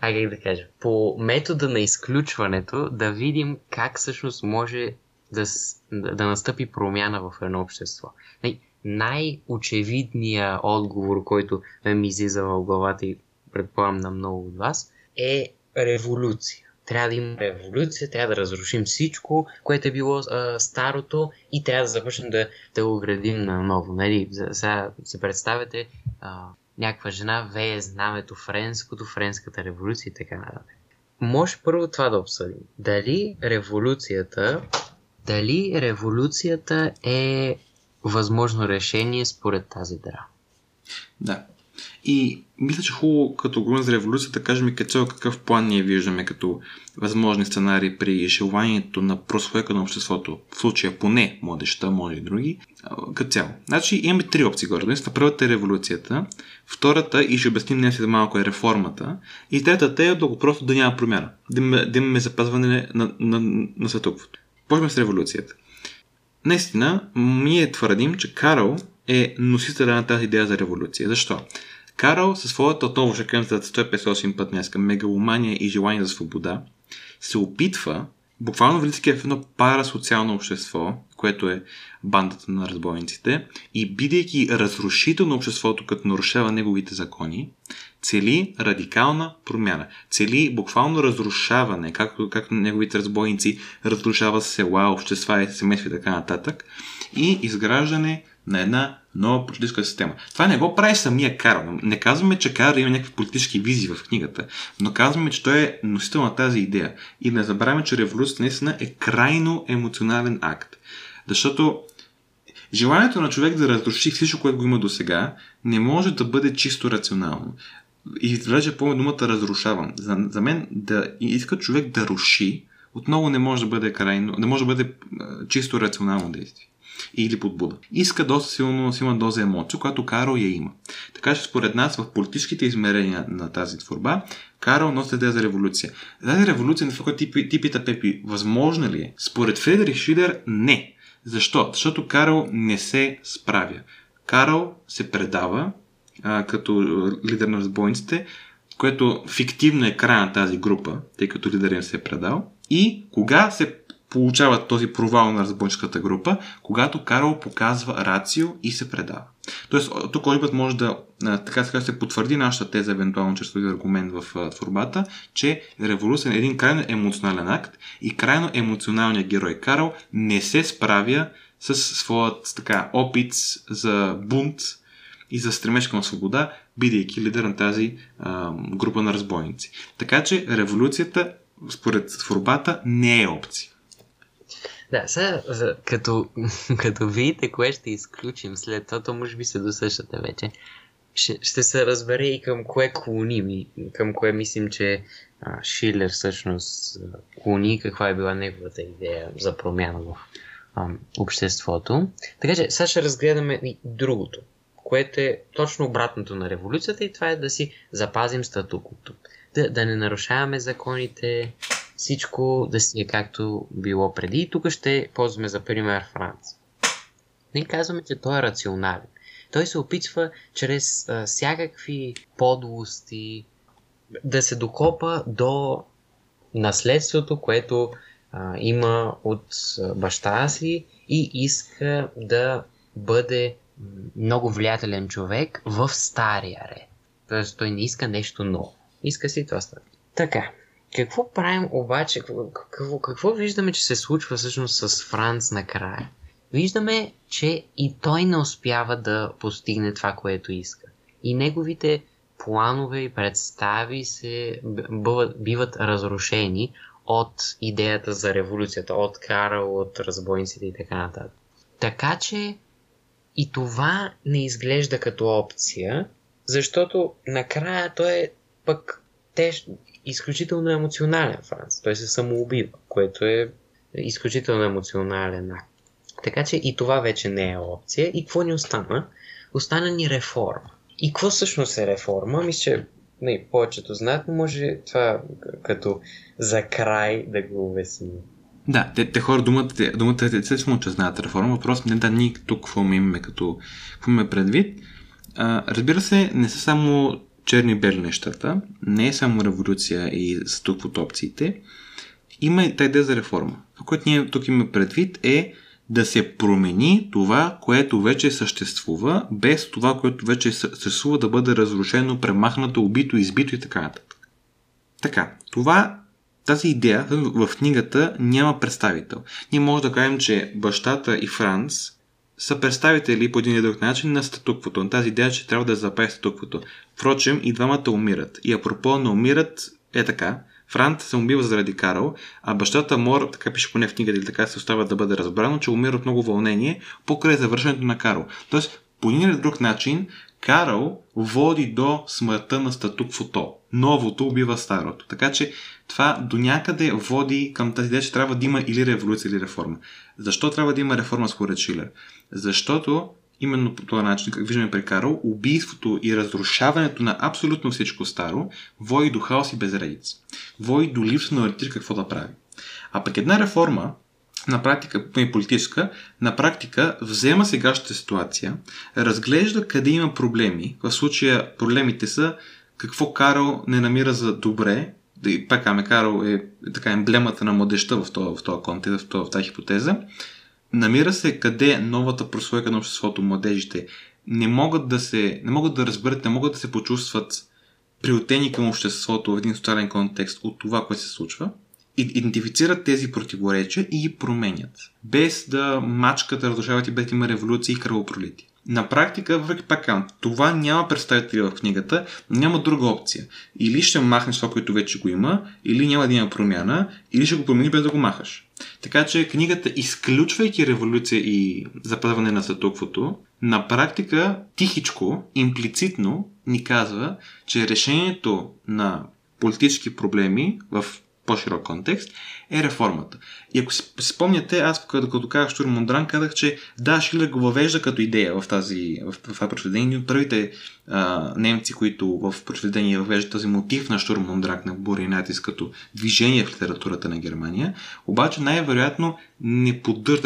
ай как да кажа, по метода на изключването да видим как всъщност може да, да, настъпи промяна в едно общество. Нали, най-очевидният отговор, който ми излиза в главата и предполагам на много от вас, е революция. Трябва да има революция, трябва да разрушим всичко, което е било а, старото и трябва да започнем да, да го градим наново. Нали? Сега се представяте а, някаква жена вее знамето френското, френската революция и така нататък. Може първо това да обсъдим. Дали революцията, дали революцията е възможно решение според тази драма? Да. И мисля, че хубаво, като говорим за революцията, кажем и като какъв план ние виждаме като възможни сценарии при желанието на прослойка на обществото, в случая поне младеща, може и други, като цяло. Значи имаме три опции горе. Първата е революцията, втората, и ще обясним днес малко, е реформата, и третата е да просто да няма промяна, да имаме, запазване на, на, на, на световото. Почваме с революцията. Наистина, ние твърдим, че Карл е носителя на тази идея за революция. Защо? Карл със своята, отново ще кажем за 158 път днес, мегаломания и желание за свобода, се опитва, буквално влизайки в едно парасоциално общество, което е бандата на разбойниците, и бидейки разрушител на обществото, като нарушава неговите закони, цели радикална промяна. Цели буквално разрушаване, както, както неговите разбойници разрушават села, общества и семейства и така нататък, и изграждане на една нова политическа система. Това не го прави самия Карл. Не казваме, че Карл има някакви политически визии в книгата, но казваме, че той е носител на тази идея. И не забравяме, че революцията наистина е крайно емоционален акт. Защото желанието на човек да разруши всичко, което го има до сега, не може да бъде чисто рационално. И влезе по думата разрушавам. За, за мен да иска човек да руши, отново не може да бъде крайно, не може да бъде чисто рационално действие или подбуда. Иска доста силно, силна доза емоция, която Карл я има. Така че според нас в политическите измерения на тази творба, Карл носи идея за революция. Тази революция, на която ти, ти пита Пепи, възможна ли е? Според Фредерик Шидер, не. Защо? Защото Карл не се справя. Карл се предава а, като лидер на разбойниците, което фиктивно е края на тази група, тъй като лидер им се е предал. И кога се получават този провал на разбойническата група, когато Карл показва рацио и се предава. Тоест, тук път може да, така сега се потвърди нашата теза, евентуално чрез този аргумент в творбата, че революция е един крайно емоционален акт и крайно емоционалният герой Карл не се справя с своят така, опит за бунт и за стремеж към свобода, бидейки лидер на тази а, група на разбойници. Така че революцията, според творбата, не е опция. Да, сега, като, (laughs) като видите кое ще изключим след това, то може би се досъщате вече. Ще, ще се разбере и към кое клоним и към кое мислим, че а, Шилер всъщност клони, каква е била неговата идея за промяна в а, обществото. Така че сега ще разгледаме и другото, което е точно обратното на революцията и това е да си запазим статуквото. Да, да не нарушаваме законите, всичко да си е както било преди. И тук ще ползваме за пример Франц. Ние казваме, че той е рационален. той се опитва чрез а, всякакви подлости да се докопа до наследството, което а, има от баща си и иска да бъде много влиятелен човек в стария ред. Тоест той не иска нещо ново. Иска си това стане. Така. Какво правим обаче? Какво, какво, виждаме, че се случва всъщност с Франц накрая? Виждаме, че и той не успява да постигне това, което иска. И неговите планове и представи се биват, биват разрушени от идеята за революцията, от Карл, от разбойниците и така нататък. Така че и това не изглежда като опция, защото накрая той е пък теж, изключително емоционален Франц. Той се самоубива, което е изключително емоционален акт. Така че и това вече не е опция. И какво ни остана? Остана ни реформа. И какво всъщност е реформа? Мисля, че не, повечето знаят, но може това като за край да го обясним. Да, те, те хора думата, думата е естествено, че знаят реформа. Въпрос не да ние тук какво имаме като какво имаме предвид. А, разбира се, не са само черни-бели нещата, не е само революция и тук от опциите. Има и тази идея за реформа. Това, което ние тук имаме предвид е да се промени това, което вече съществува, без това, което вече съществува да бъде разрушено, премахнато, убито, избито и така нататък. Така, това, тази идея в книгата няма представител. Ние може да кажем, че бащата и Франц са представители по един или друг начин на статуквото, на тази идея, че трябва да запази статуквото. Впрочем, и двамата умират. И апропо не умират, е така, Франт се убива заради Карл, а бащата Мор, така пише поне в книгата или така се остава да бъде разбрано, че умира от много вълнение покрай завършването на Карл. Тоест, по един или друг начин, Карл води до смъртта на статуквото. Новото убива старото. Така че това до някъде води към тази идея, че трябва да има или революция, или реформа. Защо трябва да има реформа според Шилер? Защото именно по този начин, как виждаме при Карл, убийството и разрушаването на абсолютно всичко старо води до хаос и безредица. Води до липса на ориентир какво да прави. А пък една реформа, на практика, и политическа, на практика взема сегашната ситуация, разглежда къде има проблеми. В случая проблемите са какво Карл не намира за добре, и пак аме Карл е така емблемата на младеща в този, в контекст, в, тази хипотеза, Намира се къде новата прослойка на обществото, младежите, не могат да се, не могат да разберат, не могат да се почувстват приотени към обществото в един социален контекст от това, което се случва, идентифицират тези противоречия и ги променят. Без да мачкат, разрушават и без да има революции и кръвопролити. На практика, въпреки пак това няма представители в книгата, няма друга опция. Или ще махнеш това, което вече го има, или няма да има промяна, или ще го промени без да го махаш. Така че книгата, изключвайки революция и запазване на статуквото, на практика тихичко, имплицитно ни казва, че решението на политически проблеми в по-широк контекст, е реформата. И ако си спомняте, аз като, казах Штурм Мондран, казах, че да, Шилер го въвежда като идея в, тази, в, в това произведение. От първите а, немци, които в произведение въвеждат този мотив на Штурм Мондран на бури и натиск като движение в литературата на Германия, обаче най-вероятно не поддържа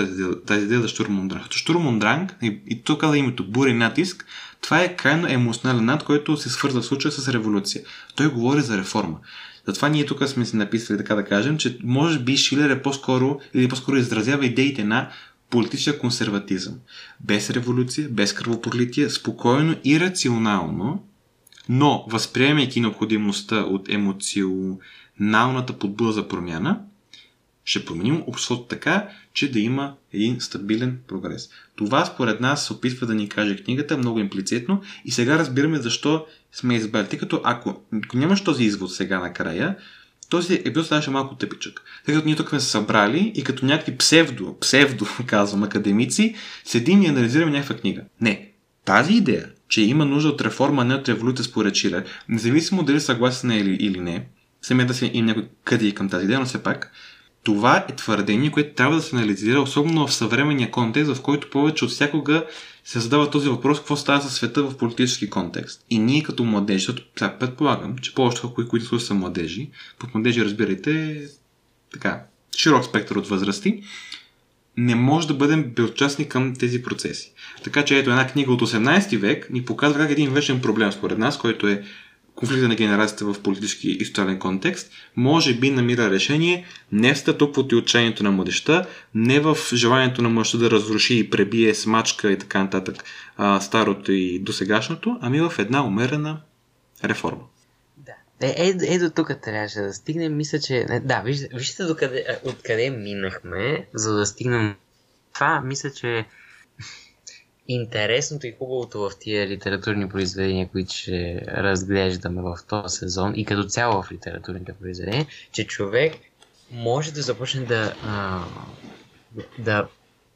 тази идея за Штурм Мондран. Като Штурм Мондран, и, и тук каза името бури и натиск, това е крайно емоционален над, който се свързва в случая с революция. Той говори за реформа. Затова ние тук сме си написали така да кажем, че може би Шилер е по-скоро или по-скоро изразява идеите на политическия консерватизъм. Без революция, без кръвопролитие, спокойно и рационално, но възприемайки необходимостта от емоционалната подбуда за промяна, ще променим обществото така, че да има един стабилен прогрес. Това според нас се опитва да ни каже книгата много имплицитно и сега разбираме защо сме избрали. Тъй като ако, ако нямаш този извод сега накрая, този епизод ставаше малко тъпичък. Тъй като ние тук сме се събрали и като някакви псевдо, псевдо, (laughs) казвам, академици, седим и анализираме някаква книга. Не. Тази идея, че има нужда от реформа, не от революция според Шилер, независимо дали съгласен е или, или не, самия да се има някой къде към тази идея, но все пак, това е твърдение, което трябва да се анализира, особено в съвременния контекст, в който повече от всякога се задава този въпрос, какво става със света в политически контекст. И ние като младежи, защото предполагам, че повечето хора, които са младежи, под младежи разбирайте така, широк спектър от възрасти, не може да бъдем безучастни към тези процеси. Така че ето една книга от 18 век ни показва как един вечен проблем според нас, който е конфликта на генерацията в политически и социален контекст, може би намира решение не в статуквото и отчаянието на младеща, не в желанието на младеща да разруши и пребие смачка и така нататък а, старото и досегашното, ами в една умерена реформа. Да. Е, е, е до тук трябваше да стигнем. Мисля, че... Да, вижте, вижте докъде, откъде минахме, за да стигнем това. Мисля, че интересното и хубавото в тия литературни произведения, които ще разглеждаме в този сезон и като цяло в литературните произведения, че човек може да започне да, а, да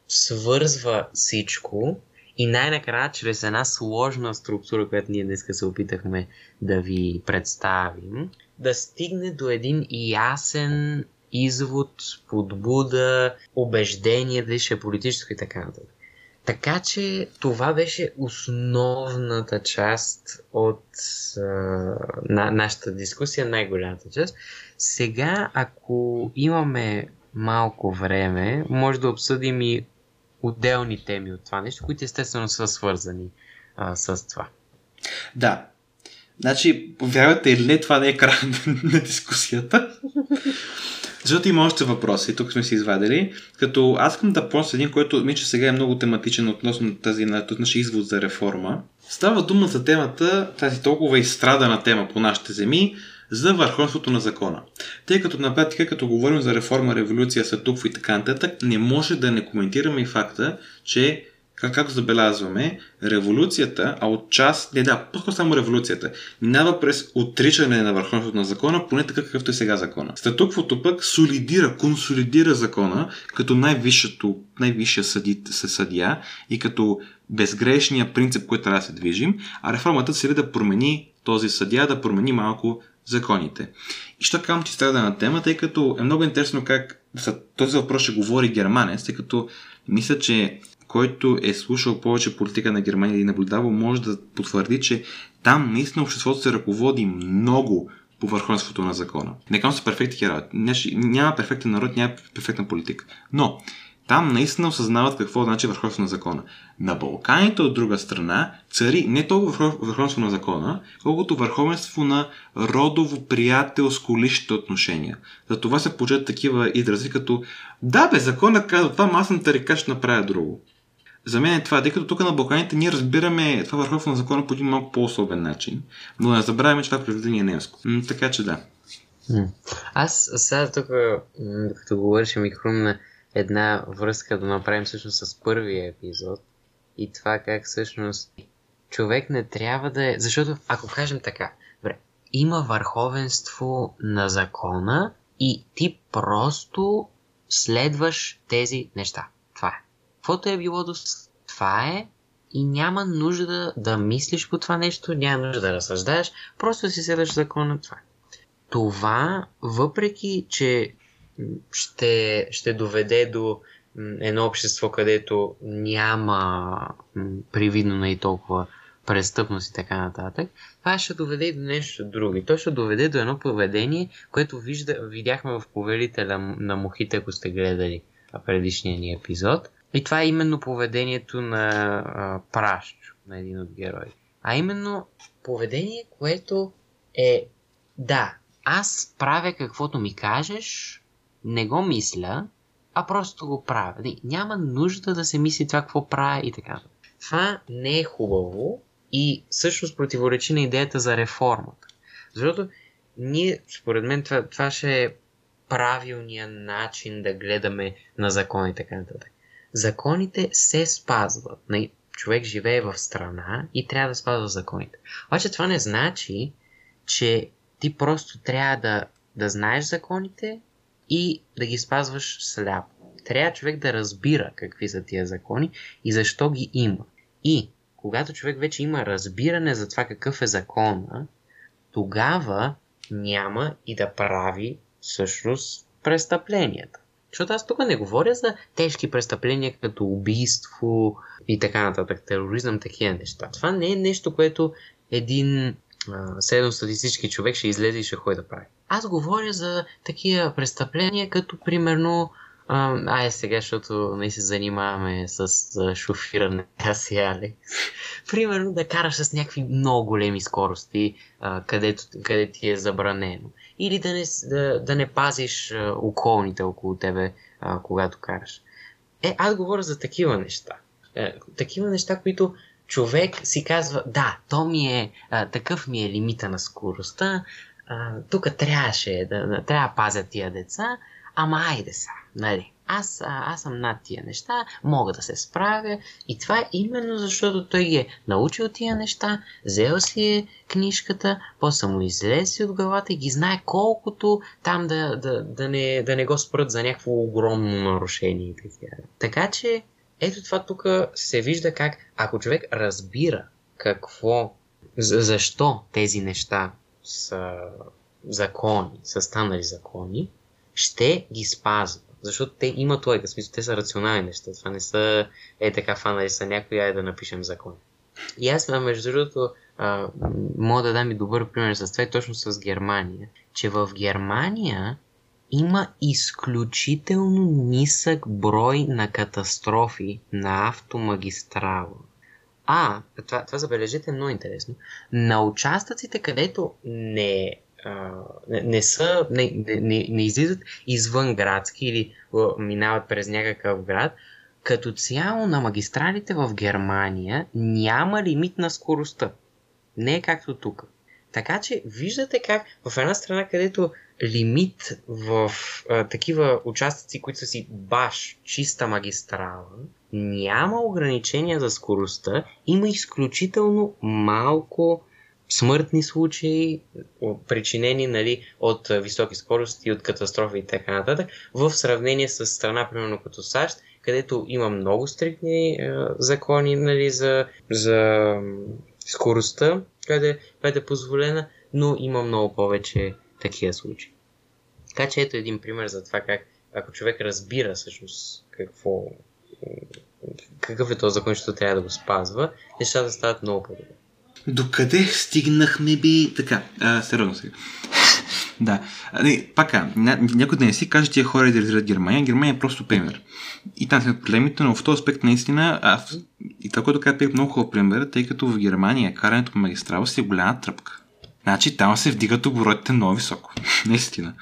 свързва всичко и най-накрая, чрез една сложна структура, която ние днес се опитахме да ви представим, да стигне до един ясен извод, подбуда, убеждение, дали ще е политическо и така нататък. Така че това беше основната част от а, на, нашата дискусия, най-голямата част. Сега, ако имаме малко време, може да обсъдим и отделни теми от това нещо, които естествено са свързани а, с това. Да. Значи, повярвате или не, това не е край на дискусията. Защото има още въпроси, тук сме си извадили. Като аз искам да просто един, който ми че сега е много тематичен относно тази нашия извод за реформа. Става дума за темата, тази толкова изстрадана тема по нашите земи, за върховенството на закона. Тъй като на практика, като говорим за реформа, революция, сътукво и така нататък, не може да не коментираме и факта, че как, както забелязваме, революцията, а от част, не да, по само революцията, минава през отричане на върховенството на закона, поне така какъвто е сега закона. Статуквото пък солидира, консолидира закона като най-висшето, най-висшия съди, съдия и като безгрешния принцип, който трябва да се движим, а реформата цели да промени този съдия, да промени малко законите. И ще казвам ти страда на тема, тъй като е много интересно как за този въпрос ще говори германец, тъй като мисля, че който е слушал повече политика на Германия и наблюдавал, може да потвърди, че там наистина обществото се ръководи много по върховенството на закона. Не казвам се перфектни работи. Няма перфектен народ, няма перфектна политика. Но там наистина осъзнават какво значи върховенство на закона. На Балканите, от друга страна, цари не толкова върховенство на закона, колкото върховенство на родово-приятелско личните отношения. За това се получат такива изрази като да бе, законът казва това, аз съм тарика, ще направя друго. За мен е това, тъй като тук на Балканите ние разбираме това върховенство на закона по един малко по-особен начин, но не забравяме, че това произведение е немско. Така че да. Аз сега тук, като говориш, ми хрумна една връзка да направим всъщност с първия епизод и това как всъщност човек не трябва да е... Защото ако кажем така, добре, има върховенство на закона и ти просто следваш тези неща. Каквото е било до това е и няма нужда да, мислиш по това нещо, няма нужда да разсъждаеш, просто си следваш закона това. Това, въпреки, че ще, ще доведе до едно общество, където няма привидно на и толкова престъпност и така нататък, това ще доведе и до нещо друго. То ще доведе до едно поведение, което вижда, видяхме в повелителя на мухите, ако сте гледали предишния ни епизод. И това е именно поведението на а, Пращ, на един от герои. А именно поведение, което е да, аз правя каквото ми кажеш, не го мисля, а просто го правя. Няма нужда да се мисли това какво правя и така. Това не е хубаво и всъщност противоречи на идеята за реформата. Защото ние, според мен, това, това ще е правилният начин да гледаме на закон и така нататък. Законите се спазват. Човек живее в страна и трябва да спазва законите. Обаче това не значи, че ти просто трябва да, да знаеш законите и да ги спазваш сляпо. Трябва човек да разбира какви са тия закони и защо ги има. И когато човек вече има разбиране за това какъв е закона, тогава няма и да прави всъщност престъпленията. Защото аз тук не говоря за тежки престъпления като убийство и така нататък, тероризъм, такива неща. Това не е нещо, което един средностатистически човек ще излезе и ще ходи да прави. Аз говоря за такива престъпления, като примерно А, сега, защото не се занимаваме с а, шофиране, аз и Алекс. Примерно да караш с някакви много големи скорости, а, където, къде ти е забранено. Или да не, да, да не пазиш околните около тебе, а, когато караш. Е, аз говоря за такива неща. Е, такива неща, които човек си казва, да, то ми е, а, такъв ми е лимита на скоростта, тук трябваше да, да трябва да пазя тия деца, ама айде са, нали? Аз, а, аз съм над тия неща, мога да се справя и това е именно защото той ги е научил тия неща, взел си е книжката, после му излезе от главата и ги знае колкото там да, да, да, не, да не го спрат за някакво огромно нарушение. Така че, ето това тук се вижда как, ако човек разбира какво, защо тези неща са закони, са станали закони, ще ги спазва. Защото те имат логика, смисъл, те са рационални неща. Това не са е така фанали са някой, ай да напишем закон. И аз, между другото, мога да дам и добър пример с това, точно с Германия. Че в Германия има изключително нисък брой на катастрофи на автомагистрала. А, това, това забележете е много интересно. На участъците, където не, а, не, са, не, не, не излизат извън градски или минават през някакъв град, като цяло на магистралите в Германия няма лимит на скоростта. Не е както тук. Така че виждате как в една страна, където лимит в а, такива участъци, които са си баш чиста магистрала, няма ограничения за скоростта, има изключително малко смъртни случаи, причинени нали, от високи скорости, от катастрофи и така нататък, в сравнение с страна, примерно като САЩ, където има много стрикни е, закони нали, за, за скоростта, която е позволена, но има много повече такива случаи. Така че ето един пример за това как ако човек разбира всъщност какво, какъв е този закон, защото трябва да го спазва, нещата стават много по-добре. Докъде стигнахме би... Така, а, сериозно сега. (laughs) да. А, не, пака, някой да не си каже, тия хора идеализират Германия. Германия е просто пример. И там са проблемите, но в този аспект наистина, а, и това, което каза, е много хубав пример, тъй като в Германия карането по магистрала си е голяма тръпка. Значи там се вдигат оборотите много високо. (laughs) наистина.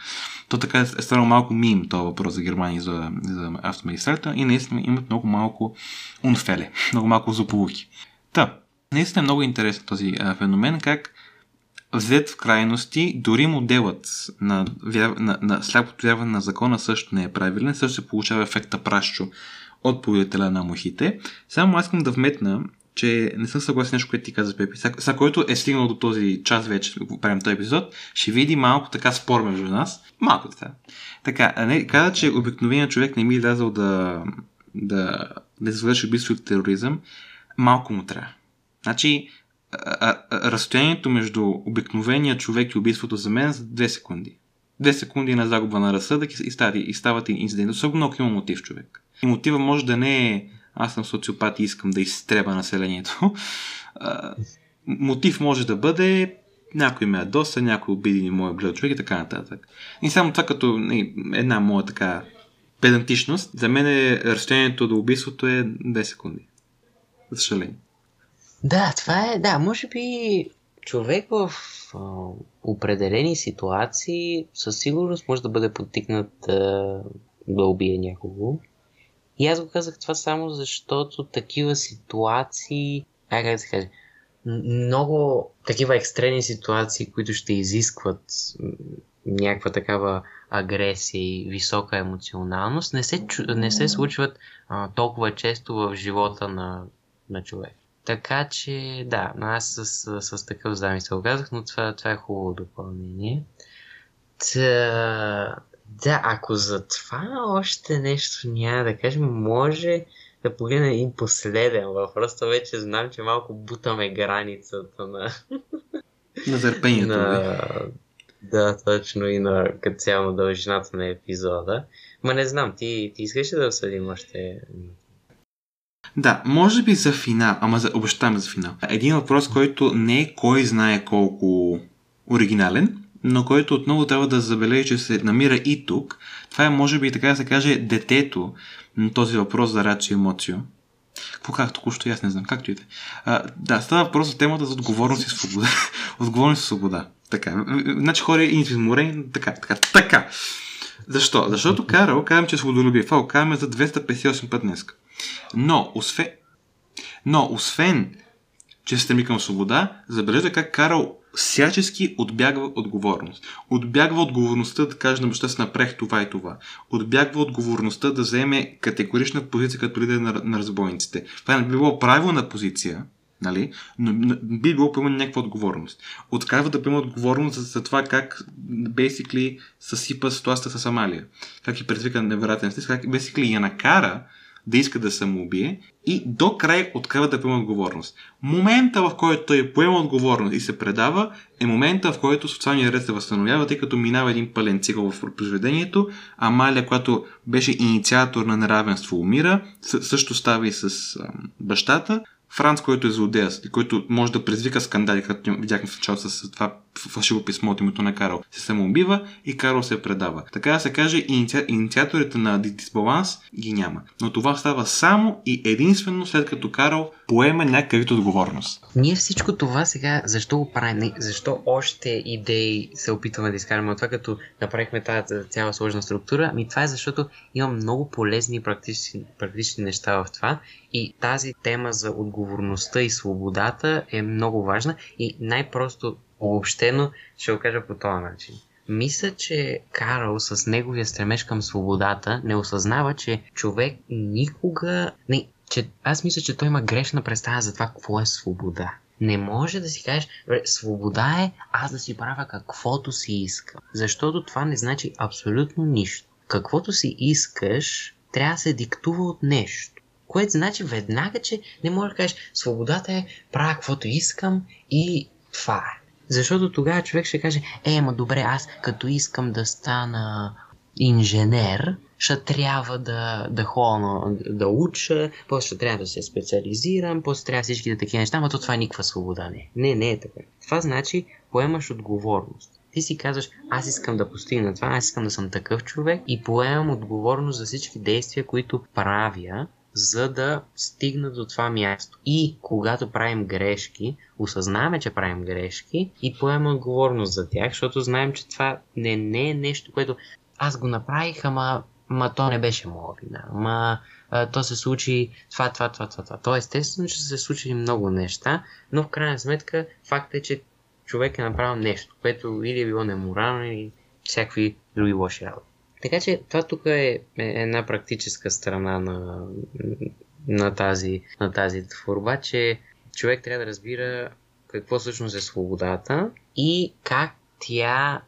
То така е станало малко мим този въпрос за Германия за, за автомагистралите и наистина имат много малко унфеле, (laughs) много малко злополуки. Та, наистина е много интересен този а, феномен, как взет в крайности, дори моделът на, на, на сляпото вярване на закона също не е правилен, също се получава ефекта пращу от поведителя на мухите. Само аз искам да вметна, че не съм съгласен с нещо, което ти каза, Пепи. Сега, който е стигнал до този час вече, правим този епизод, ще види малко така спор между нас. Малко така. Така, не, каза, че обикновеният човек не ми е лязал да, да, да извърши убийство от тероризъм. Малко му трябва. Значи, а, а, разстоянието между обикновения човек и убийството за мен е за 2 секунди. 2 секунди на загуба на разсъдък и, и, и стават инцидент. Особено ако има мотив човек. И мотива може да не е аз съм социопат и искам да изтреба населението. (laughs) мотив може да бъде някой ме ядоса, някой обиди моя блед човек и така нататък. И само това като една моя така педантичност, за мен е разстоянието до убийството е 10 секунди. За съжаление. Да, това е, да, може би човек в а, определени ситуации със сигурност може да бъде подтикнат а, да убие някого. И аз го казах това само защото такива ситуации, как да се каже, много такива екстремни ситуации, които ще изискват някаква такава агресия и висока емоционалност, не се, не се случват а, толкова често в живота на, на човек. Така че, да, аз с, с, с такъв замисъл казах, но това, това е хубаво допълнение. Та, да, ако за това още нещо няма да кажем, може да погледнем един последен въпрос. То вече знам, че малко бутаме границата на... На търпението. на... Да, точно и на като цяло дължината на епизода. Ма не знам, ти, ти искаш ли да обсъдим още да, може би за финал, ама за, обещаваме за финал. Един въпрос, който не е кой знае колко оригинален, но който отново трябва да забележи, че се намира и тук. Това е, може би, така да се каже, детето на този въпрос за рачи емоцио. Какво как току-що, аз не знам, както и да е. Да, става въпрос за темата за отговорност и свобода. (laughs) отговорност и свобода. Така. Значи хора и изморени, така, така, така. Защо? Защото Карл, казвам, че е свободолюбив. Това казваме за 258 път днес. Но, освен, но, освен, че се стреми към свобода, забележда как Карл всячески отбягва отговорност. Отбягва отговорността да каже на баща си напрех това и това. Отбягва отговорността да вземе категорична позиция като лидер на, на разбойниците. Това не би било правилна позиция, нали? но би било поема някаква отговорност. Отказва да поема отговорност за, за това как basically съсипа ситуацията с Амалия. Как и предизвика невероятен стрес, как basically я накара да иска да самоубие и до край открива да поема отговорност. Момента, в който той поема отговорност и се предава, е момента, в който социалният ред се възстановява, тъй като минава един пълен цикъл в произведението. Амалия, която беше инициатор на неравенство, умира. Също става и с бащата. Франц, който е злодея, който може да предизвика скандали, като видяхме в началото с това фалшиво писмо от името на Карл, се самоубива и Карл се предава. Така да се каже, иници... инициаторите на дисбаланс ги няма. Но това става само и единствено след като Карл поема някакъв отговорност. Ние всичко това сега, защо го правим? Защо още идеи се опитваме да изкараме от това, като направихме тази цяла сложна структура? Ами това е защото има много полезни практични, практични неща в това и тази тема за отговорността и свободата е много важна и най-просто обобщено ще го кажа по този начин. Мисля, че Карл с неговия стремеж към свободата не осъзнава, че човек никога... Не, че, аз мисля, че той има грешна представа за това какво е свобода. Не може да си кажеш, свобода е аз да си правя каквото си искам. Защото това не значи абсолютно нищо. Каквото си искаш, трябва да се диктува от нещо. Което значи веднага, че не можеш да кажеш, свободата е правя каквото искам и това е. Защото тогава човек ще каже, е, ма добре, аз като искам да стана инженер, ще трябва да, да ходя, да уча, после ще трябва да се специализирам, после трябва всички да такива неща, но то това е никаква свобода. Не, не, не е така. Това значи поемаш отговорност. Ти си казваш, аз искам да постигна това, аз искам да съм такъв човек и поемам отговорност за всички действия, които правя, за да стигна до това място. И когато правим грешки, осъзнаваме, че правим грешки и поемаме отговорност за тях, защото знаем, че това не, не е нещо, което аз го направих, ама, ама то не беше моя вина. Ама а, то се случи това, това, това, това, това. То естествено, че са се случили много неща, но в крайна сметка факт е, че човек е направил нещо, което или е било неморално, или всякакви други лоши работи. Така че това тук е, е една практическа страна на, на, тази, на тази творба, че човек трябва да разбира какво всъщност е свободата и как тя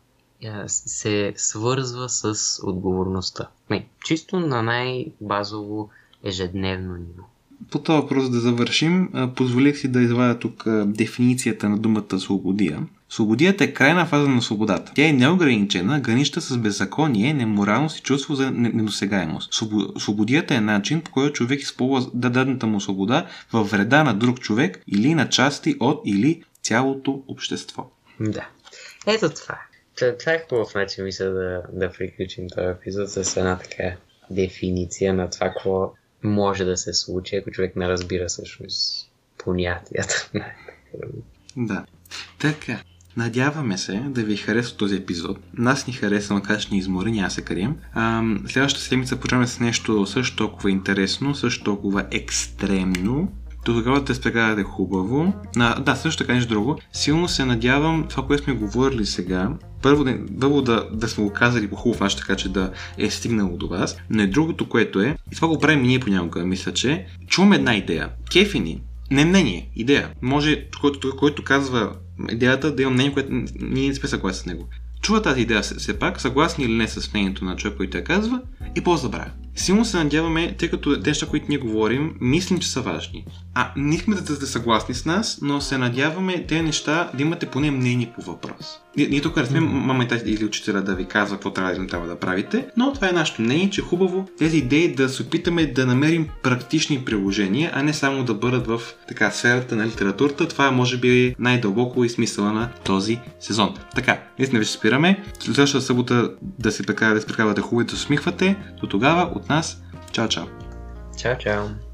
се свързва с отговорността. Не, чисто на най-базово ежедневно ниво. По този въпрос да завършим, позволих си да извадя тук дефиницията на думата свободия. Свободията е крайна фаза на свободата. Тя е неограничена, гранища с беззаконие, неморалност и чувство за недосегаемост. Свободията е начин, по който човек използва дадената му свобода във вреда на друг човек или на части от или цялото общество. Да. Ето това. Това е хубав начин, мисля, да, да приключим този епизод с една така дефиниция на това, какво може да се случи, ако човек не разбира всъщност понятията. да. Така. Надяваме се да ви хареса този епизод. Нас ни хареса, макар че ни измори, няма се крием. следващата седмица почваме с нещо също толкова интересно, също толкова екстремно. До тогава да спрегадате хубаво. А, да, също така нещо друго. Силно се надявам това, което сме говорили сега, първо, първо да, да сме го казали по хубав начин, така че да е стигнало до вас. Но и другото, което е, и това го правим ние понякога, мисля, че чуваме една идея. Кефини, не мнение, идея. Може, който, който казва идеята да има мнение, което ние не сме съгласни с него. Чува тази идея все пак, съгласни или не с мнението на човек, който я казва, и по забравя. Силно се надяваме, тъй като те неща, които ние говорим, мислим, че са важни. А не искаме да сте съгласни с нас, но се надяваме тези неща да имате поне мнение по въпрос. Ние, ние тук не сме мама или учителя да ви казва какво трябва да трябва да правите, но това е нашето мнение, че е хубаво тези идеи да се опитаме да намерим практични приложения, а не само да бъдат в така сферата на литературата. Това е може би най-дълбоко и смисъла на този сезон. Така, наистина вече спираме. Следващата събота да се прекарате, да се прекарате хубаво да усмихвате. До тогава от nas. Ciao, ciao. Ciao, ciao.